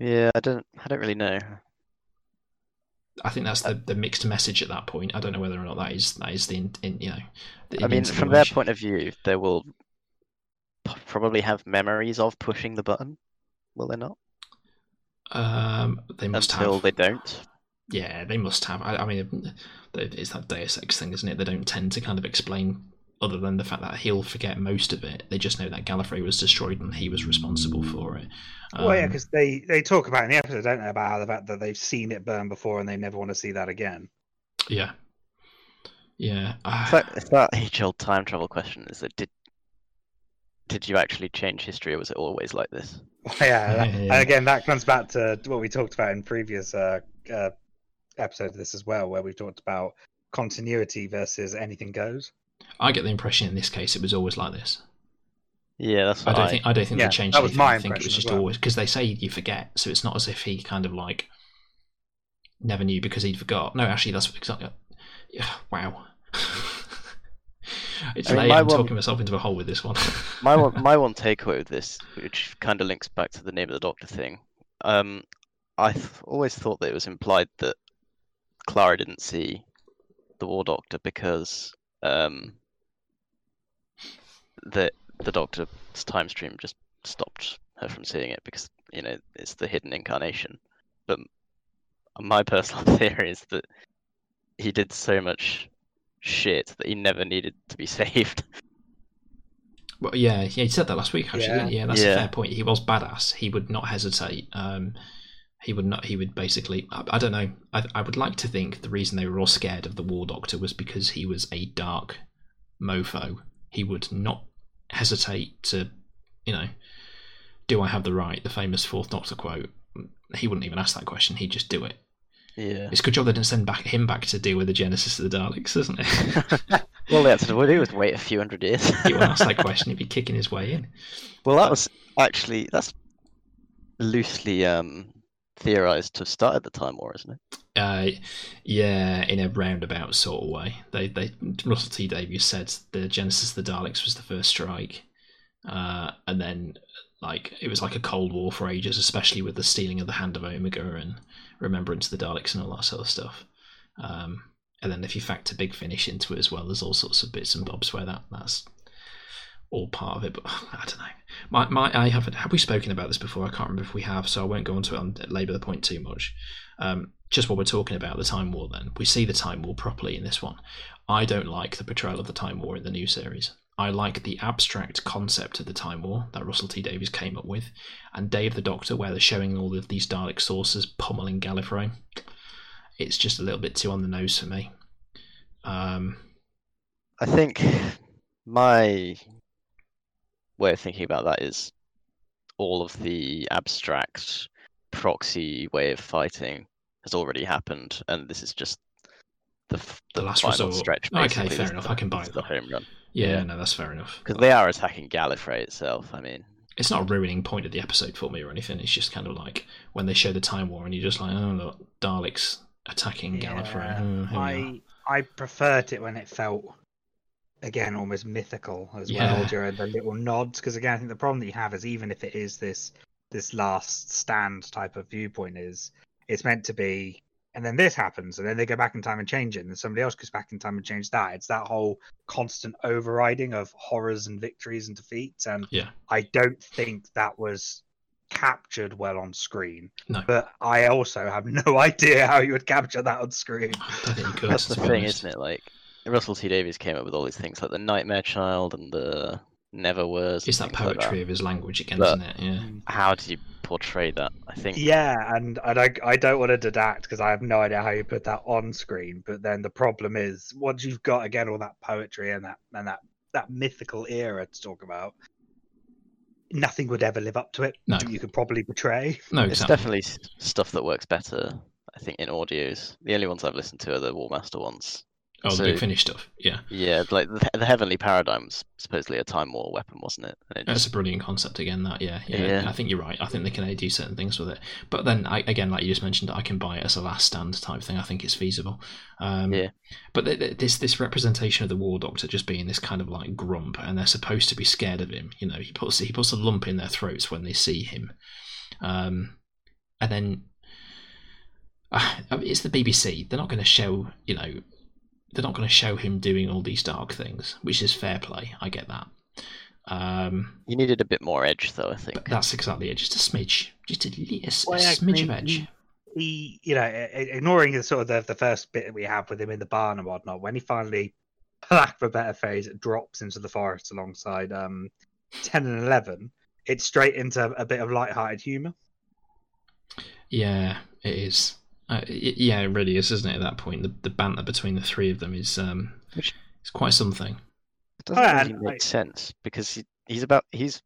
yeah, I don't, I don't really know. I think that's the, the mixed message at that point. I don't know whether or not that is that is the in, in, you know. The I mean, from their point of view, they will probably have memories of pushing the button. Will they not? Um, they must Until have. they don't. Yeah, they must have. I, I mean, it's that Deus Ex thing, isn't it? They don't tend to kind of explain, other than the fact that he'll forget most of it. They just know that Gallifrey was destroyed and he was responsible for it. Um, well, yeah, because they they talk about in the episode, don't they, about how the fact that they've seen it burn before and they never want to see that again. yeah, yeah. It's that, it's that age old time travel question is that did did you actually change history or was it always like this? yeah, that- Yeah, yeah. and again, that comes back to what we talked about in previous uh, uh, episodes of this as well, where we talked about continuity versus anything goes. I get the impression in this case it was always like this. Yeah, that's I don't I, think I don't think Yeah, they changed that was anything. my I think it was just well. always because they say you forget, so it's not as if he kind of like never knew because he'd forgot. No, actually, that's exactly. Yeah, wow. it's I mean, late. I'm one- talking myself into a hole with this one. my one my one takeaway with this, which kind of links back to the name of the doctor thing. Um, I th- always thought that it was implied that Clara didn't see the War Doctor because um, the the Doctor's time stream just stopped her from seeing it because you know it's the hidden incarnation. But my personal theory is that he did so much shit that he never needed to be saved. Well, yeah, yeah, he said that last week. Actually, Yeah. didn't he? yeah, that's a fair point. He was badass. He would not hesitate. Um, he would not. He would basically. I, I don't know. I, I would like to think the reason they were all scared of the War Doctor was because he was a dark mofo. He would not hesitate to, you know, do I have the right? The famous Fourth Doctor quote. He wouldn't even ask that question. He'd just do it. Yeah. It's a good job they didn't send back him back to deal with the genesis of the Daleks, isn't it? They had to do was wait a few hundred years. he wouldn't ask that question. He'd be kicking his way in. well, that was actually that's loosely um, theorized to start at the Time War, isn't it? Uh, yeah, in a roundabout sort of way. They, they, Russell T Davies said the Genesis of the Daleks was the first strike, uh, and then like it was like a Cold War for ages, especially with the stealing of the Hand of Omega and Remembrance of the Daleks and all that sort of stuff. Um, and then if you factor Big Finish into it as well, there's all sorts of bits and bobs where that that's all part of it. But I don't know. My, my, I haven't. Have we spoken about this before? I can't remember if we have, so I won't go into it and labour the point too much. Um, just what we're talking about, the Time War. Then we see the Time War properly in this one. I don't like the portrayal of the Time War in the new series. I like the abstract concept of the Time War that Russell T Davies came up with, and Day of the Doctor, where they're showing all of these Dalek saucers pummeling Gallifrey. It's just a little bit too on the nose for me. Um, I think my way of thinking about that is all of the abstract proxy way of fighting has already happened, and this is just the f- The last final resort. stretch. Okay, fair enough, the- I can buy is the that. home run yeah, Yeah. no, that's fair enough. because they are attacking Gallifrey itself. I mean, it's not a ruining point of the episode for me or anything. It's just kind of like when they show the Time War and you're just like, oh look, Daleks attacking Gallifrey. Oh, here we are. I I preferred it when it felt again almost mythical as Yeah. well during the little nods because again I think the problem that you have is even if it is this this last stand type of viewpoint is it's meant to be and then this happens and then they go back in time and change it and then somebody else goes back in time and change that it's that whole constant overriding of horrors and victories and defeats and Yeah. I don't think that was captured well on screen No. but I also have no idea how you would capture that on screen I don't think you could. that's the thing, honest. isn't it? Like Russell T Davies came up with all these things like the Nightmare Child and the Never was. It's that poetry of his language again, But- isn't it? Yeah. How do you portray that? I think Yeah, and, and I, I don't want to deduct because I have no idea how you put that on screen. But then the problem is once you've got again all that poetry and that and that that mythical era to talk about, nothing would ever live up to it. No. you could probably portray. No, it's exactly. definitely stuff that works better. I think in audios, the only ones I've listened to are the War Master ones. Oh, the so- big finish stuff. Yeah. Yeah, like the, the Heavenly Paradigm was supposedly a Time War weapon, wasn't it? And it That's a brilliant concept again. That yeah, yeah, Yeah. I think you're right. I think they can do certain things with it. But then I, again, like you just mentioned, I can buy it as a last stand type thing. I think it's feasible. Um, Yeah. But th- th- this this representation of the War Doctor just being this kind of like grump, and they're supposed to be scared of him. You know, he puts he puts a lump in their throats when they see him, um, and then. Uh, it's the BBC. They're not going to show, you know, they're not going to show him doing all these dark things, which is fair play. I get that. Um, you needed a bit more edge, though. I think. but that's exactly it. Just a smidge, just a, li- a s- a Well, yeah, I smidge of edge. he, you know, ignoring the sort of the, the first bit that we have with him in the barn and whatnot, when he finally, for lack of a better phrase, drops into the forest alongside um, 10 and 11, it's straight into a bit of light-hearted humour. Yeah, it is. Uh, it, yeah, it really is, isn't it? At that point, the, the banter between the three of them is um, Which- it's quite something. It doesn't Oh, really and make I- sense because he, he's about he's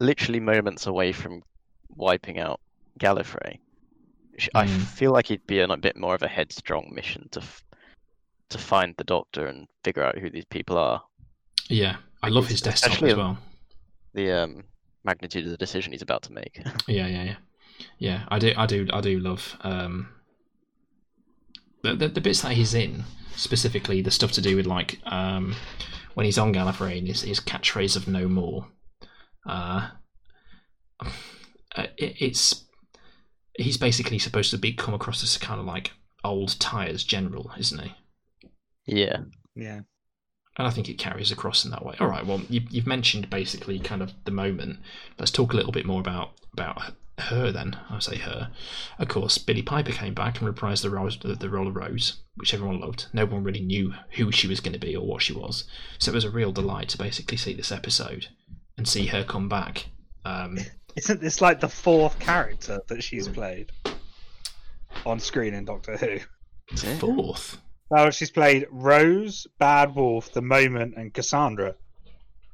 literally moments away from wiping out Gallifrey. I Mm. feel like he'd be on a bit more of a headstrong mission to f- to find the Doctor and figure out who these people are. Yeah, I love his desktop as well. The um, magnitude of the decision he's about to make. Yeah, yeah, yeah, yeah. I do, I do, I do love um, the, the the bits that he's in, specifically the stuff to do with like um, when he's on Gallifrey and his, his catchphrase of "No more." Uh, uh, it, it's he's basically supposed to be come across as kind of like old tires general, isn't he? yeah. Yeah. And I think it carries across in that way. All right. Well, you, you've mentioned basically kind of the moment. Let's talk a little bit more about about her then. I say her. Of course, Billie Piper came back and reprised the role, the, the role of Rose, which everyone loved. No one really knew who she was going to be or what she was. So it was a real delight to basically see this episode and see her come back. Um, Isn't this like the fourth character that she's played on screen in Doctor Who? it? fourth. Now she's played Rose, Bad Wolf, The Moment, and Cassandra.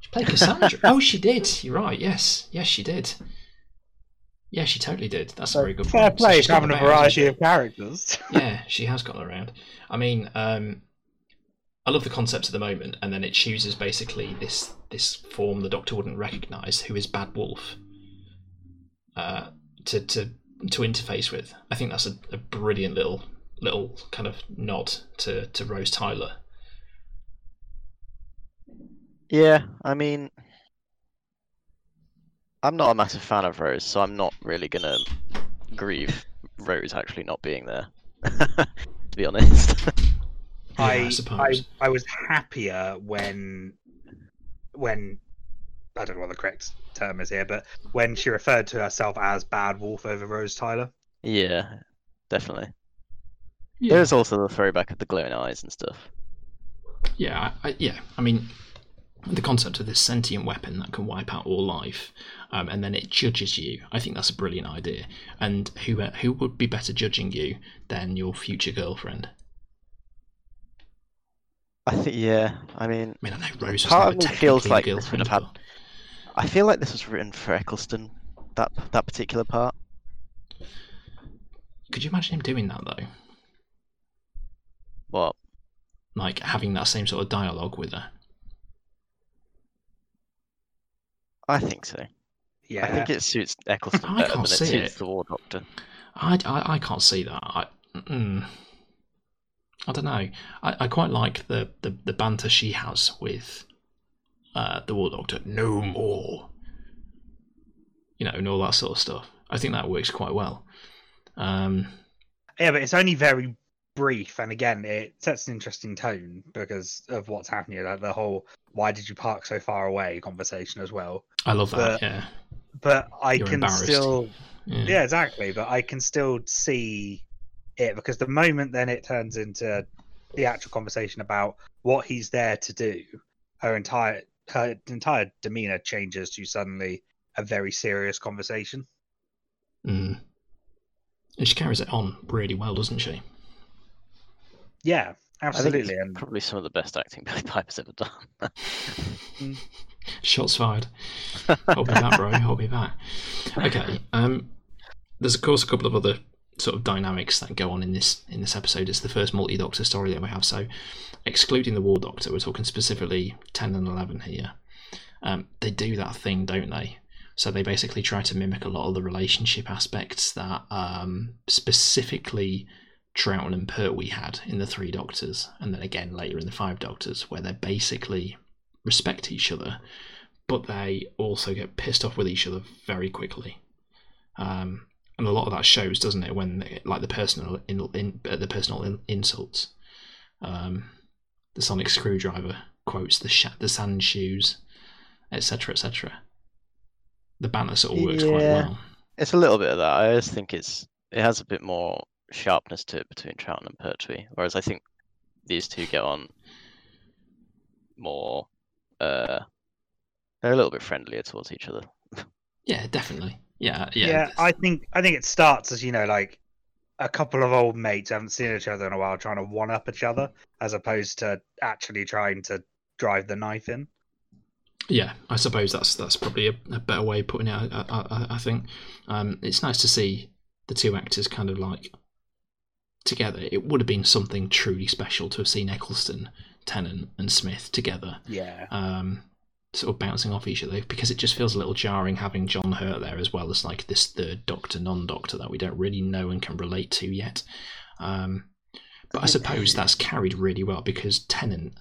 She played Cassandra. oh, she did. You're right. Yes. Yes, she did. Yeah, she totally did. That's a very good Fair point. So play she's having a about, hasn't she? variety of characters. yeah, she has got around. I mean, um, I love the concept at the moment, and then it chooses basically this this form the Doctor wouldn't recognise, who is Bad Wolf, uh, to to to interface with. I think that's a, a brilliant little little kind of nod to to Rose Tyler. Yeah, I mean, I'm not a massive fan of Rose, so I'm not really gonna grieve Rose actually not being there. to be honest. Yeah, I I, I suppose. I was happier when when I don't know what the correct term is here, but when she referred to herself as Bad Wolf over Rose Tyler. yeah, definitely. Yeah, There's also the throwback of the glowing eyes and stuff. yeah, I, I, yeah. I mean, the concept of this sentient weapon that can wipe out all life, um, and then it judges you. I think that's a brilliant idea. And who uh, who would be better judging you than your future girlfriend? I think, yeah, I mean, I mean, I know Rose was Part never of me feels technically like girlfriend, but- I feel like this was written for Eccleston. That that particular part. Could you imagine him doing that though? What? Like having that same sort of dialogue with her. I think so. Yeah, I think it suits Eccleston I better can't it see suits it. the War Doctor. I, I, I can't see that. I, mm, I don't know. I, I quite like the, the, the banter she has with uh, the War Doctor. No more. You know, and all that sort of stuff. I think that works quite well. Um, yeah, but it's only very brief, and again, it sets an interesting tone because of what's happening. Like the whole "Why did you park so far away?" conversation as well. I love that. But- yeah. But I You're can still yeah. yeah exactly but i can still see it because the moment then it turns into the actual conversation about what he's there to do her entire her entire demeanor changes to suddenly a very serious conversation Mm. And she carries it on really well, doesn't she? yeah absolutely and probably some of the best acting Billie Piper's ever done. Shots fired. Hold me back, bro. Hold me back. Okay. Um, there's of course a couple of other sort of dynamics that go on in this in this episode. It's the first multi-doctor story that we have. So, excluding the War Doctor, we're talking specifically ten and eleven here. Um, they do that thing, don't they? So they basically try to mimic a lot of the relationship aspects that um, specifically Troughton and Pertwee had in the Three Doctors, and then again later in the Five Doctors, where they're basically respect each other, but they also get pissed off with each other very quickly. Um, and a lot of that shows, doesn't it? When they, like the personal in, in, uh, the personal in, insults. Um, the sonic screwdriver quotes the sh- the sand shoes, etc., etc. The banter sort of works quite well. It's a little bit of that. I just think it's it has a bit more sharpness to it between Troughton and Pertwee, whereas I think these two get on more. Uh, they're a little bit friendlier towards each other. Yeah, definitely. Yeah, yeah. Yeah, I think I think it starts as you know, like a couple of old mates haven't seen each other in a while, trying to one up each other, as opposed to actually trying to drive the knife in. Yeah, I suppose that's that's probably a, a better way of putting it. I, I, I- I think um, it's nice to see the two actors kind of like together. It would have been something truly special to have seen Eccleston, Tennant, and Smith together, Yeah. um, sort of bouncing off each other. Because it just feels a little jarring having John Hurt there as well as like this third Doctor, non-Doctor that we don't really know and can relate to yet. Um, but I suppose that's carried really well because Tennant.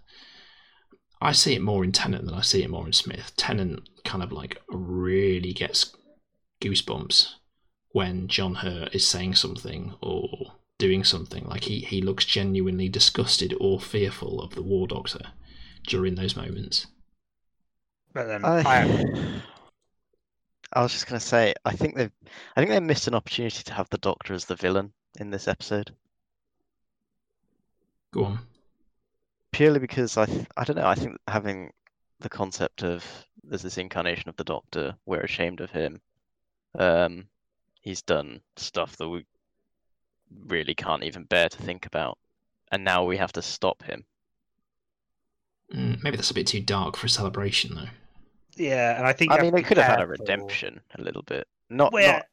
I see it more in Tennant than I see it more in Smith. Tennant kind of like really gets goosebumps when John Hurt is saying something or doing something. Like he, he looks genuinely disgusted or fearful of the War Doctor during those moments. But then I, I, I was just gonna say, I think they've, I think they missed an opportunity to have the Doctor as the villain in this episode, Go on. purely because I, th- I don't know, I think having the concept of there's this incarnation of the Doctor, we're ashamed of him. Um, he's done stuff that we really can't even bear to think about, and now we have to stop him. Mm, maybe that's a bit too dark for a celebration, though. yeah, and I think I mean, to they could have had a redemption a little bit, not Well, not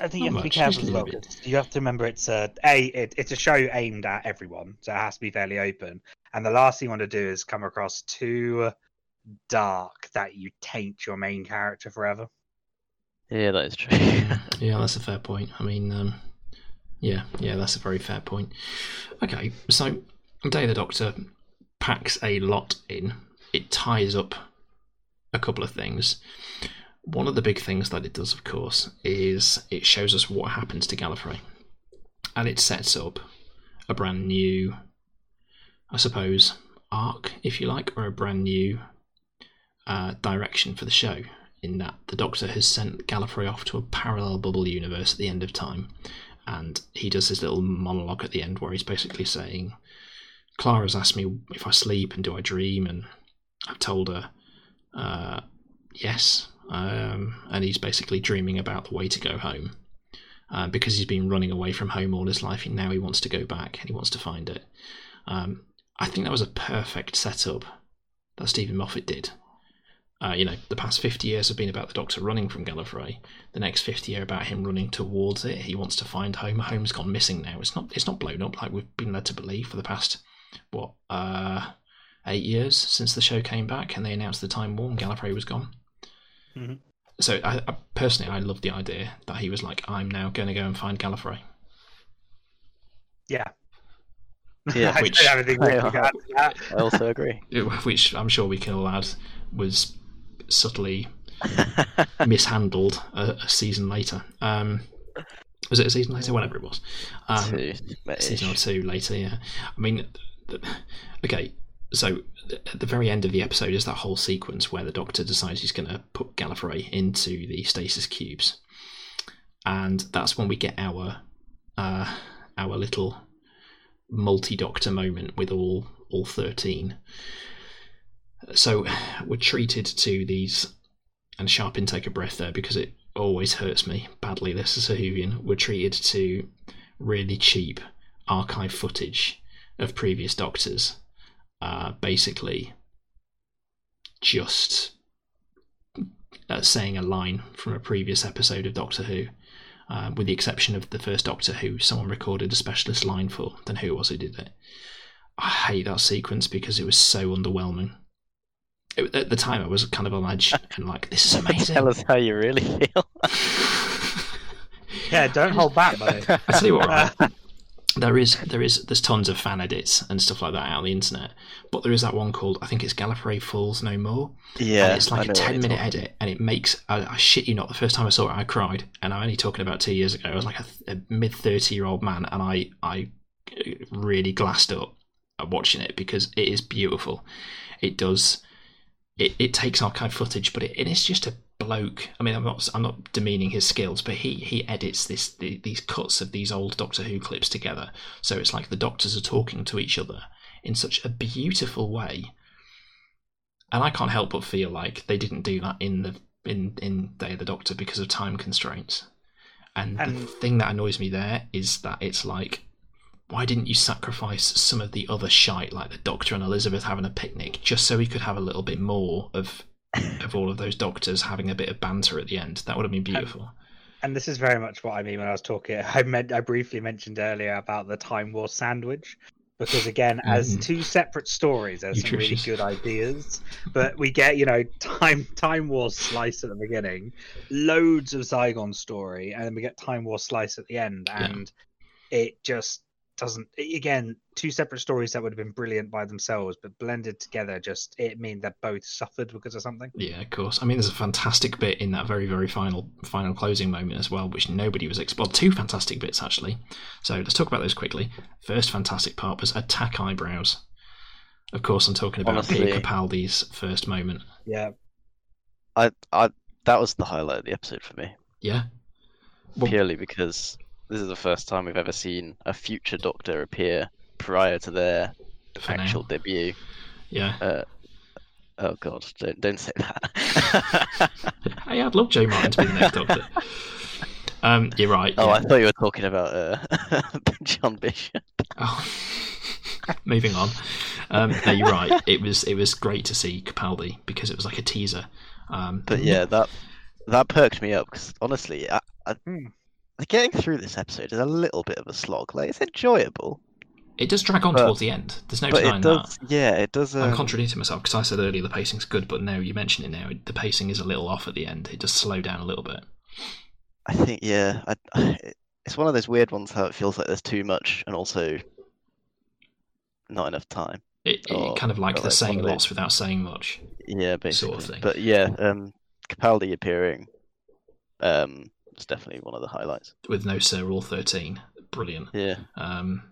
I think you Not have to be careful as well. little bit. 'cause You have to remember it's a a it, it's a show aimed at everyone, so it has to be fairly open. And the last thing you want to do is come across too dark that you taint your main character forever. Yeah, that is true. Yeah, that's a fair point. I mean, um, yeah, yeah, that's a very fair point. Okay, so Day of the Doctor packs a lot in. It ties up a couple of things. One of the big things that it does, of course, is it shows us what happens to Gallifrey, and it sets up a brand new, I suppose, arc, if you like, or a brand new uh, direction for the show in that the Doctor has sent Gallifrey off to a parallel bubble universe at the end of time, and he does his little monologue at the end where he's basically saying, "Clara's asked me if I sleep and do I dream, and I've told her uh, yes." Um, and he's basically dreaming about the way to go home uh, because he's been running away from home all his life, and now he wants to go back and he wants to find it. Um, I think that was a perfect setup that Steven Moffat did uh, you know, the past 50 years have been about the Doctor running from Gallifrey. The next 50 year about him running towards it. He wants to find home. Home's gone missing now. It's not. It's not blown up like we've been led to believe for the past what uh, eight years since the show came back and they announced the Time War and Gallifrey was gone. Mhm. So I, I personally, I love the idea that he was like, "I'm now going to go and find Gallifrey." Yeah. Yeah, which- don't have anything more I- to add to that. I also agree. Which I'm sure we can all add was subtly mishandled a, a season later. Um, was it a season later? Whatever it was. Um, Two, season or two later. Yeah, I mean, okay. So at the very end of the episode is that whole sequence where the Doctor decides he's going to put Gallifrey into the stasis cubes, and that's when we get our uh, our little multi-Doctor moment with all all thirteen. So we're treated to these, and sharp intake of breath there because it always hurts me badly. This is a Whovian. We're treated to really cheap archive footage of previous Doctors, uh, basically just uh, saying a line from a previous episode of Doctor Who. Uh, with the exception of the first Doctor Who, someone recorded a specialist line for. Then who was it did it? I hate that sequence because it was so underwhelming. It, at the time, I was kind of on edge and like, "This is amazing." Tell us how you really feel. Yeah, don't hold back, buddy. I tell you what, right? there is there is there's tons of fan edits and stuff like that out on the internet, but there is that one called I think it's Gallifrey Falls No More. yeah, and it's like a ten minute talking edit, and it makes I, I shit you not. The first time I saw it, I cried, and I'm only talking about two years ago. I was like a, a mid thirty year old man, and I I uh, really glassed up watching it because it is beautiful. It does. It, it takes archive footage, but it, it is just a bloke. I mean, I'm not I'm not demeaning his skills, but he he edits this the, these cuts of these old Doctor Who clips together, so it's like the Doctors are talking to each other in such a beautiful way. And I can't help but feel like they didn't do that in the in in Day of the Doctor because of time constraints. And, And- the thing that annoys me there is that it's like, why didn't you sacrifice some of the other shite, like the Doctor and Elizabeth having a picnic, just so we could have a little bit more of of all of those doctors having a bit of banter at the end? That would have been beautiful. and this is very much what I mean when I was talking. I meant I briefly mentioned earlier about the Time War sandwich, because again, as Mhm. two separate stories, there's some really good ideas. But we get you know time Time War slice at the beginning, loads of Zygon story, and then we get Time War slice at the end, Yeah. and it just doesn't. Again, two separate stories that would have been brilliant by themselves, but blended together, just it mean that both suffered because of something. Yeah, of course. I mean, there's a fantastic bit in that very, very final, final closing moment as well, which nobody was ex- well, two fantastic bits actually. So let's talk about those quickly. First fantastic part was attack eyebrows. Of course, I'm talking about Honestly- Peter Capaldi's first moment. Yeah, I, I, that was the highlight of the episode for me, Yeah, Well- purely because this is the first time we've ever seen a future Doctor appear prior to their for now. actual debut. Yeah, Uh, oh God, don't don't say that. hey, I'd love Jo Martin to be the next Doctor. Um, you're right. oh, yeah. I thought you were talking about uh, John Bishop. Oh. Moving on. Um, no, you're right. It was it was great to see Capaldi because it was like a teaser. Um, But yeah, that that perked me up because honestly, I, I, Getting through this episode is a little bit of a slog. Like it's enjoyable, it does drag on but- towards the end. There's no denying it that. Yeah, it does. I'm Um, contradicting myself because I said earlier the pacing's good, but now you mention it now, the pacing is a little off at the end. It does slow down a little bit. I think yeah, I, I, it's one of those weird ones how it feels like there's too much and also not enough time. It, it Oh, kind of like they're like saying lots without saying much. Yeah, basically. Sort of thing. But yeah, um, Capaldi appearing, um, was definitely one of the highlights. With no Sir All 13. Brilliant. Yeah, Um,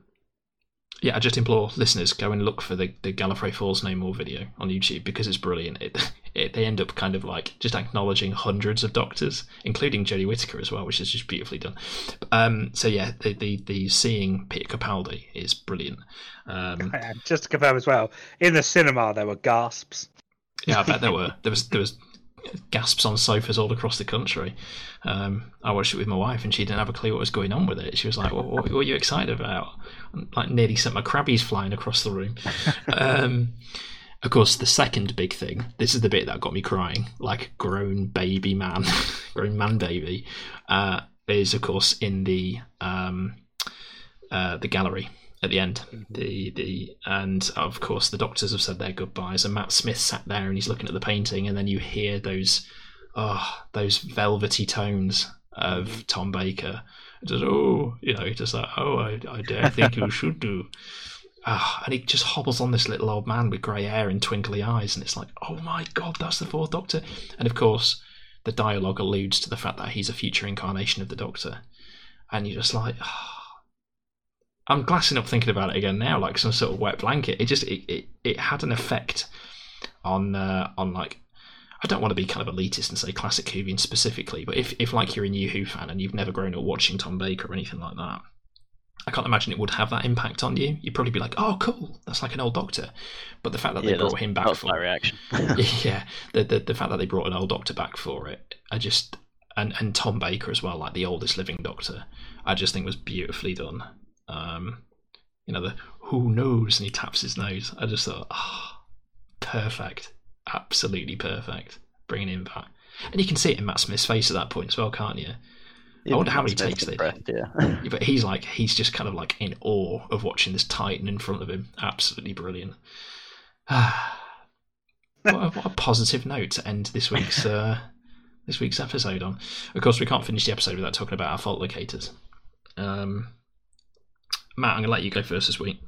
yeah, I just implore listeners go and look for the, the Gallifrey Falls No More video on YouTube because it's brilliant. It, it they end up kind of like just acknowledging hundreds of doctors, including Jodie Whittaker as well, which is just beautifully done. Um, so yeah, the, the the seeing Peter Capaldi is brilliant. Um, just to confirm as well, in the cinema there were gasps. yeah, I bet there were there was there was gasps on sofas all across the country. Um, I watched it with my wife, and she didn't have a clue what was going on with it. She was like, "What, what, what were you excited about?" And, like nearly sent my crabbies flying across the room. um, of course, the second big thing. This is the bit that got me crying, like grown baby man, grown man baby. Uh, is of course in the um, uh, the gallery at the end. The the and of course the doctors have said their goodbyes, and Matt Smith sat there and he's looking at the painting, and then you hear those oh those velvety tones of Tom Baker. Just oh, you know, just like oh, I I don't think you should do. Ah, and he just hobbles on this little old man with grey hair and twinkly eyes, and it's like, oh my god, that's the fourth Doctor. And of course, the dialogue alludes to the fact that he's a future incarnation of the Doctor, and you're just like, ah. I'm glassing up thinking about it again now, like some sort of wet blanket. It just it it, it had an effect on uh, on like I don't want to be kind of elitist and say classic Whovian specifically, but if if like you're a new Who fan and you've never grown up watching Tom Baker or anything like that, I can't imagine it would have that impact on you. You'd probably be like, "Oh, cool, that's like an old Doctor." But the fact that yeah, they brought him back for my reaction. yeah, the, the the fact that they brought an old Doctor back for it, I just and and Tom Baker as well, like the oldest living Doctor, I just think was beautifully done. Um, you know the who knows, and he taps his nose. I just thought, ah, perfect, absolutely perfect, bringing him back, and you can see it in Matt Smith's face at that point as well, can't you? Even wonder how he takes it. Yeah. But he's like he's just kind of like in awe of watching this Titan in front of him. Absolutely brilliant. what, a, what a positive note to end this week's uh, this week's episode on. Of course, we can't finish the episode without talking about our fault locators. Um, Matt, I'm going to let you go first this week.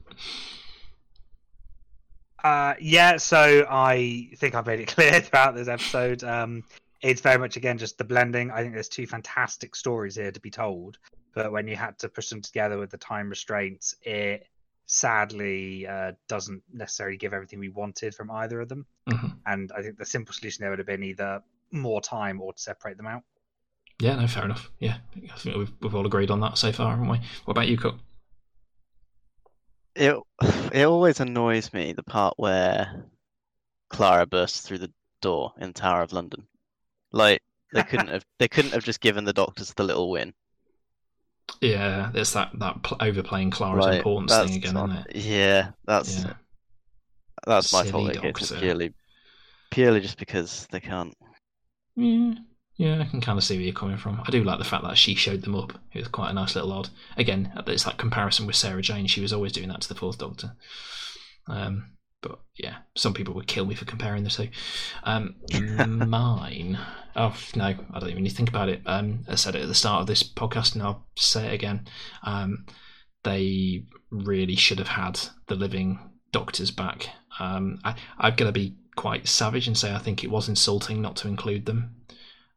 Uh, yeah, so I think I've made it clear throughout this episode. Um, it's very much again just the blending. I think there's two fantastic stories here to be told, but when you had to push them together with the time restraints, it sadly uh, doesn't necessarily give everything we wanted from either of them. Mhm. And I think the simple solution there would have been either more time or to separate them out. Yeah, no, fair enough. Yeah, I think we've we've all agreed on that so far, haven't we? What about you, Cook? It it always annoys me the part where Clara bursts through the door in Tower of London. Like they couldn't have they couldn't have just given the doctors the little win. Yeah, there's that that pl- overplaying Clara's Like, importance thing again, not- isn't it? Yeah, that's Yeah. that's my Silly fault. I guess, Doctor. purely purely just because they can't. Yeah, yeah, I can kind of see where you're coming from. I do like the fact that she showed them up. It was quite a nice little odd. Again, it's that comparison with Sarah Jane. She was always doing that to the Fourth Doctor. Um, but yeah, some people would kill me for comparing the two. Um, mine. Oh no, I don't even need to think about it. Um, I said it at the start of this podcast, and I'll say it again. Um, they really should have had the living doctors back. Um, I, I'm going to be quite savage and say I think it was insulting not to include them.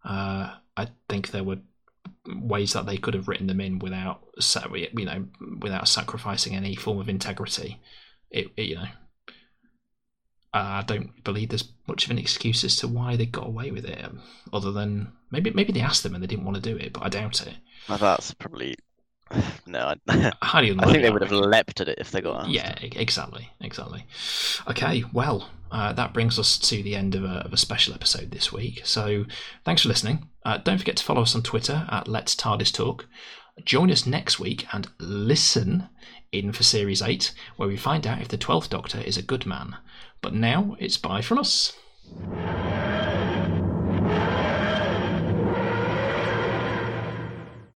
Uh, I think there were ways that they could have written them in without, you know, without sacrificing any form of integrity. It, it, you know, I don't believe there's much of an excuse as to why they got away with it, other than maybe maybe they asked them and they didn't want to do it, but I doubt it. That's probably no. I, I think they would have leapt at it if they got asked. Yeah, exactly, exactly. Okay, well, uh, that brings us to the end of a, of a special episode this week. So, thanks for listening. Uh, don't forget to follow us on Twitter at Let's TARDIS Talk. Join us next week and listen in for Series 8, where we find out if the 12th Doctor is a good man. But now it's bye from us.